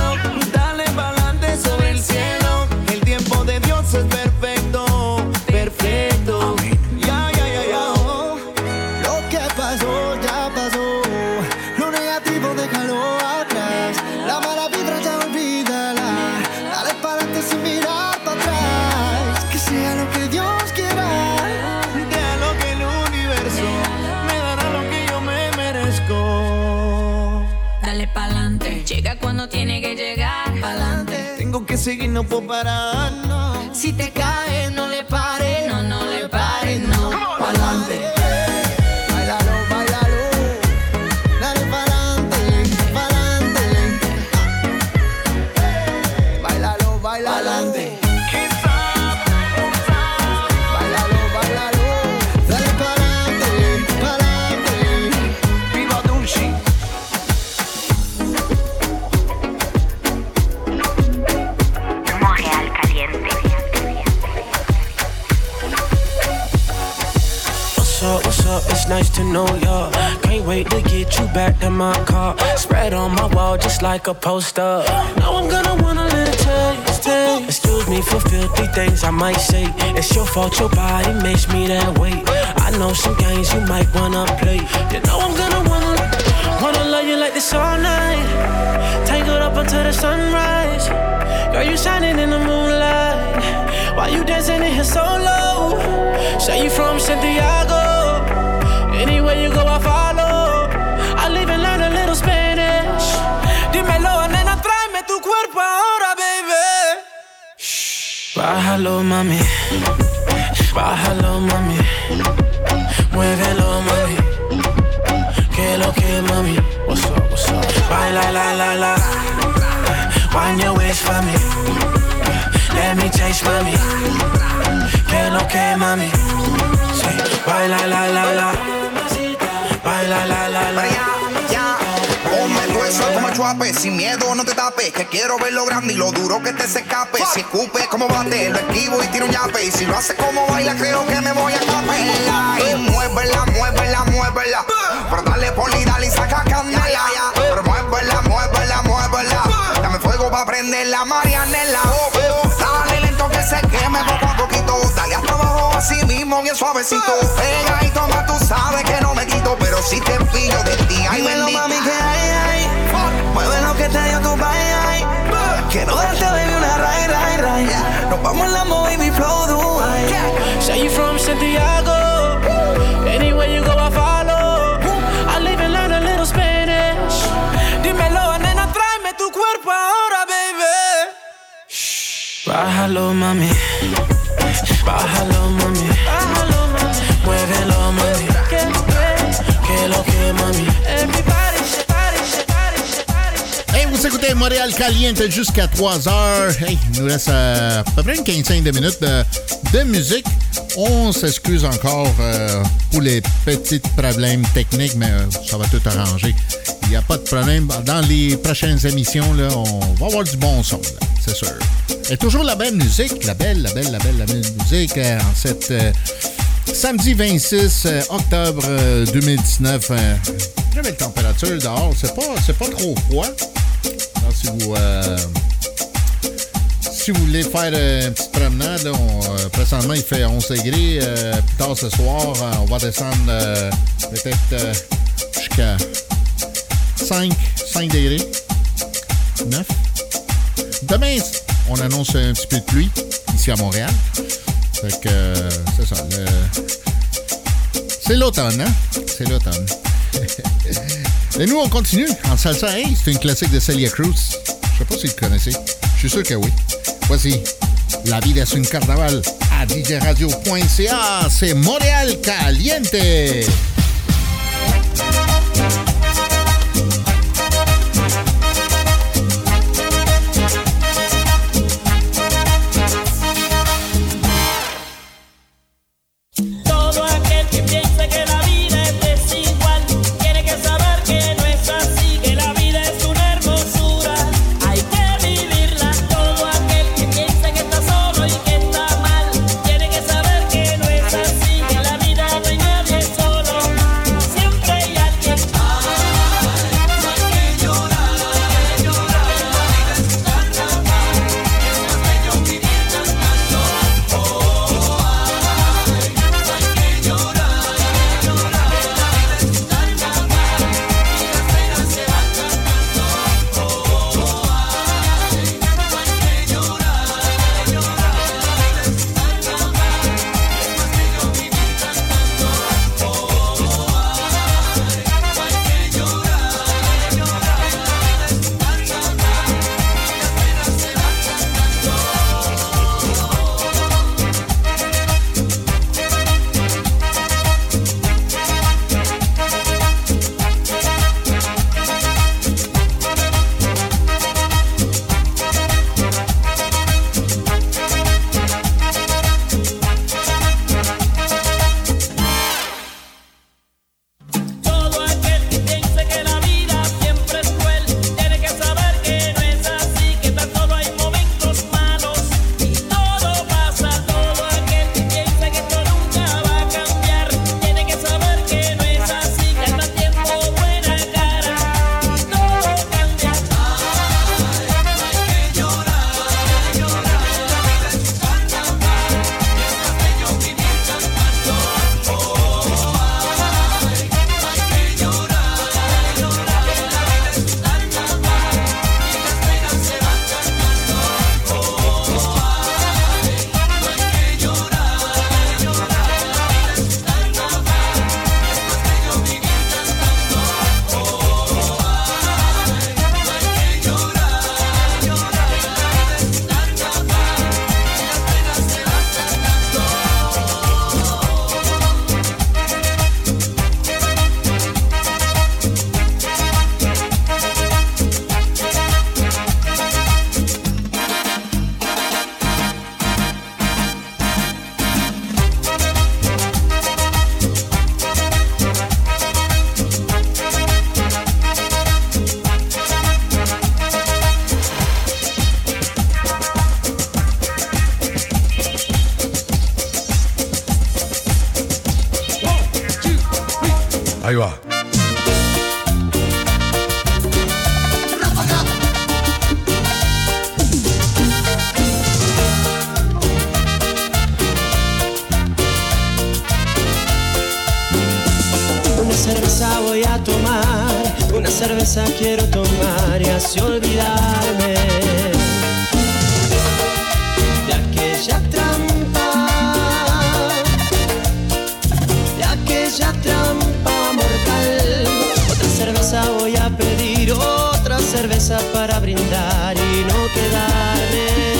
Seguir, no puedo parar. No. Si te caes, no le pares, know ya. Can't wait to get you back in my car. Spread on my wall just like a poster. Now I'm gonna want a little taste, taste. Excuse me for filthy things I might say. It's your fault, your body makes me that way. I know some games you might wanna play. You know I'm gonna wanna, wanna love you like this all night. Tangled up until the sunrise. Girl, you shining in the moonlight. Why you dancing in here so low? Say you from Santiago. You go, I follow. I'll even learn a little Spanish. Dímelo, nena, tráeme tu cuerpo ahora, baby. Bájalo, mami. Bájalo, mami. Muévelo, mami. Que lo que, mami. What's up, what's up? Baila, la, la, la. Wind your waist for me. Let me taste, mami. Que lo que, mami. Say, baila, la, la, la. Baila, la, la, la. Ponme tu eso como chuape, sin miedo no te tapes, que quiero ver lo grande y lo duro que te se escape. Si escupe como bate, lo esquivo y tiro un yape. Y si lo hace como baila, creo que me voy a capela. Y muévela, muévela, muévela. Pero dale poli, dale y saca candela. Pero muévela, muévela, muévela. Dame fuego pa' prender la marianela. Lento que se queme poco a poquito. Dale hasta abajo así mismo, bien suavecito. Pega y toma, tú sabes que no me quito. Pero si te pillo de ti, ay Dímelo, bendita. mami, que hay, hay. Mueve lo que te dio tu bye, ay. Quiero darte, baby, una ray, ray, ray. Nos vamos en la baby flow, Dubai. Say you from Santiago. Anywhere you go, I follow. I'll even learn a little Spanish. Dímelo, nena, tráeme tu cuerpo. Bájalo, mami. Bájalo, mami. Écoutez Montréal Caliente jusqu'à 3 heures. Hey, il nous reste euh, à peu près une quinzaine de minutes de, musique. On s'excuse encore euh, pour les petits problèmes techniques, mais euh, ça va tout arranger. Il n'y a pas de problème. Dans les prochaines émissions, là, on va avoir du bon son, c'est sûr. Et toujours la belle musique, la belle, la belle, la belle, la belle musique en cette samedi 26 euh, octobre euh, 2019. euh, très belle température dehors. C'est pas, c'est pas trop froid. Alors, si vous euh, si vous voulez faire euh, une petite promenade, on, euh, présentement il fait 11 degrés. Euh, plus tard ce soir, on va descendre peut-être jusqu'à 5, 5 degrés. 9. Demain, on annonce un petit peu de pluie ici à Montréal. Fait que c'est ça. C'est l'automne, hein? C'est l'automne. Et nous, on continue en salsa. Hey, c'est une classique de Celia Cruz. Je sais pas si vous connaissez. Je suis sûr que oui. Voici La vida es un carnaval à djradio.ca. C'est Montréal Caliente. Tomar, una cerveza quiero tomar y así olvidarme. De aquella trampa, de aquella trampa mortal. Otra cerveza voy a pedir, otra cerveza para brindar y no quedarme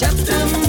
Şaptım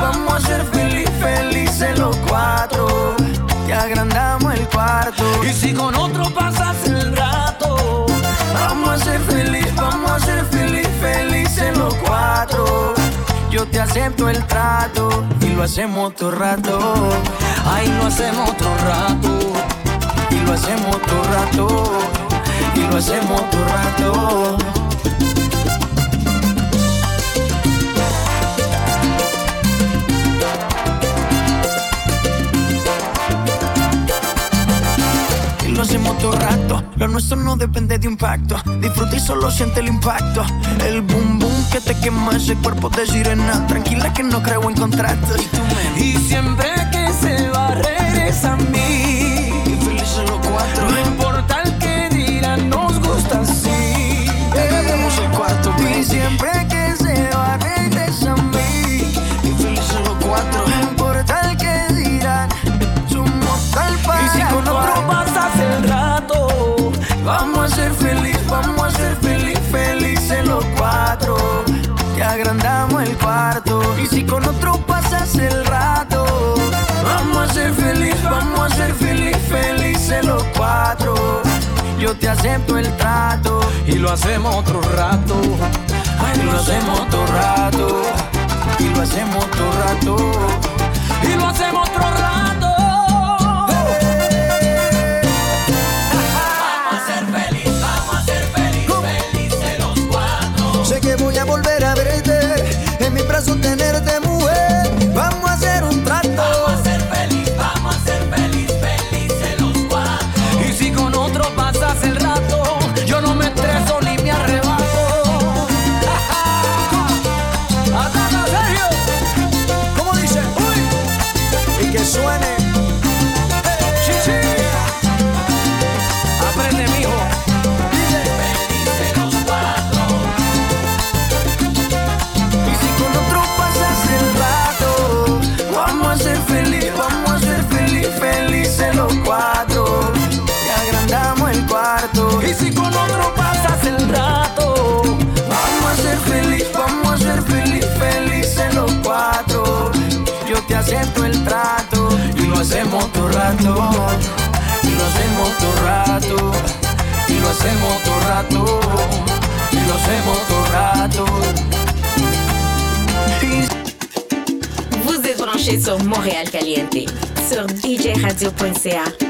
vamos a ser feliz, felices los cuatro. Te agrandamos el cuarto. Y si con otro pasas el rato, vamos a ser feliz, vamos a ser feliz, felices los cuatro. Yo te acepto el trato y lo hacemos todo rato. Ay, lo hacemos otro rato. Y lo hacemos todo rato. Y lo hacemos todo rato. Lo hacemos todo rato. Lo nuestro no depende de un pacto. Disfruta y solo siente el impacto. El boom boom que te quema ese cuerpo de sirena. Tranquila que no creo en contratos. Y siempre que se va, regresa a mí. Y felices los cuatro. No importa el que dirán, nos si con otro pasas el rato, vamos a ser feliz, vamos a ser feliz, felices los cuatro. Yo te acepto el trato y lo hacemos otro rato. Ay, lo hacemos otro rato. Y lo hacemos otro rato. Y lo hacemos otro rato. Vamos a ser feliz, vamos a ser feliz, felices los cuatro. Sé que voy a volver a verte, en mi brazo tenerte mujer. Acepto el trato y lo hacemos todo rato. Y lo hacemos todo rato. Y lo hacemos todo rato. Y lo hacemos todo rato. Vous êtes branchés sur Montréal Caliente, sur djradio.ca.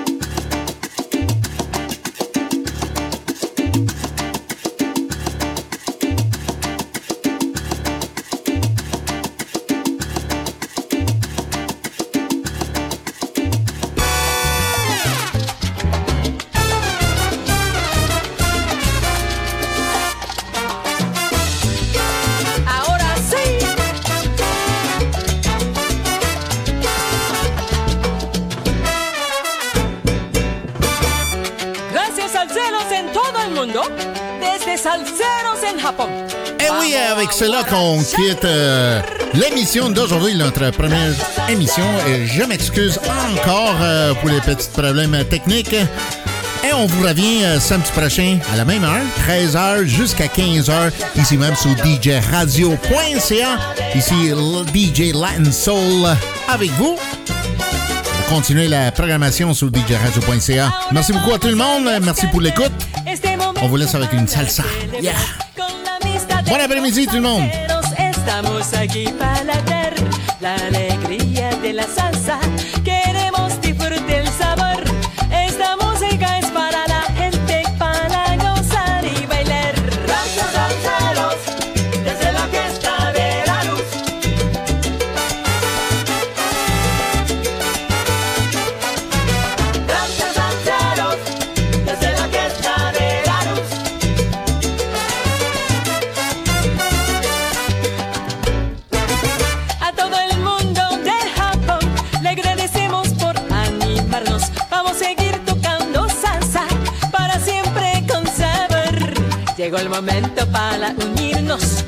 qu'on quitte euh, l'émission d'aujourd'hui, notre première émission. Et je m'excuse encore euh, pour les petits problèmes techniques. Et on vous revient euh, samedi prochain à la même heure, 13h jusqu'à 15h, ici même sur djradio.ca. Ici DJ Latin Soul avec vous. Continuer la programmation sur djradio.ca. Merci beaucoup à tout le monde. Merci pour l'écoute. On vous laisse avec une salsa. Yeah. Bon après-midi tout le monde. Estamos aquí para ver la alegría de la salsa. Llegó el momento para unirnos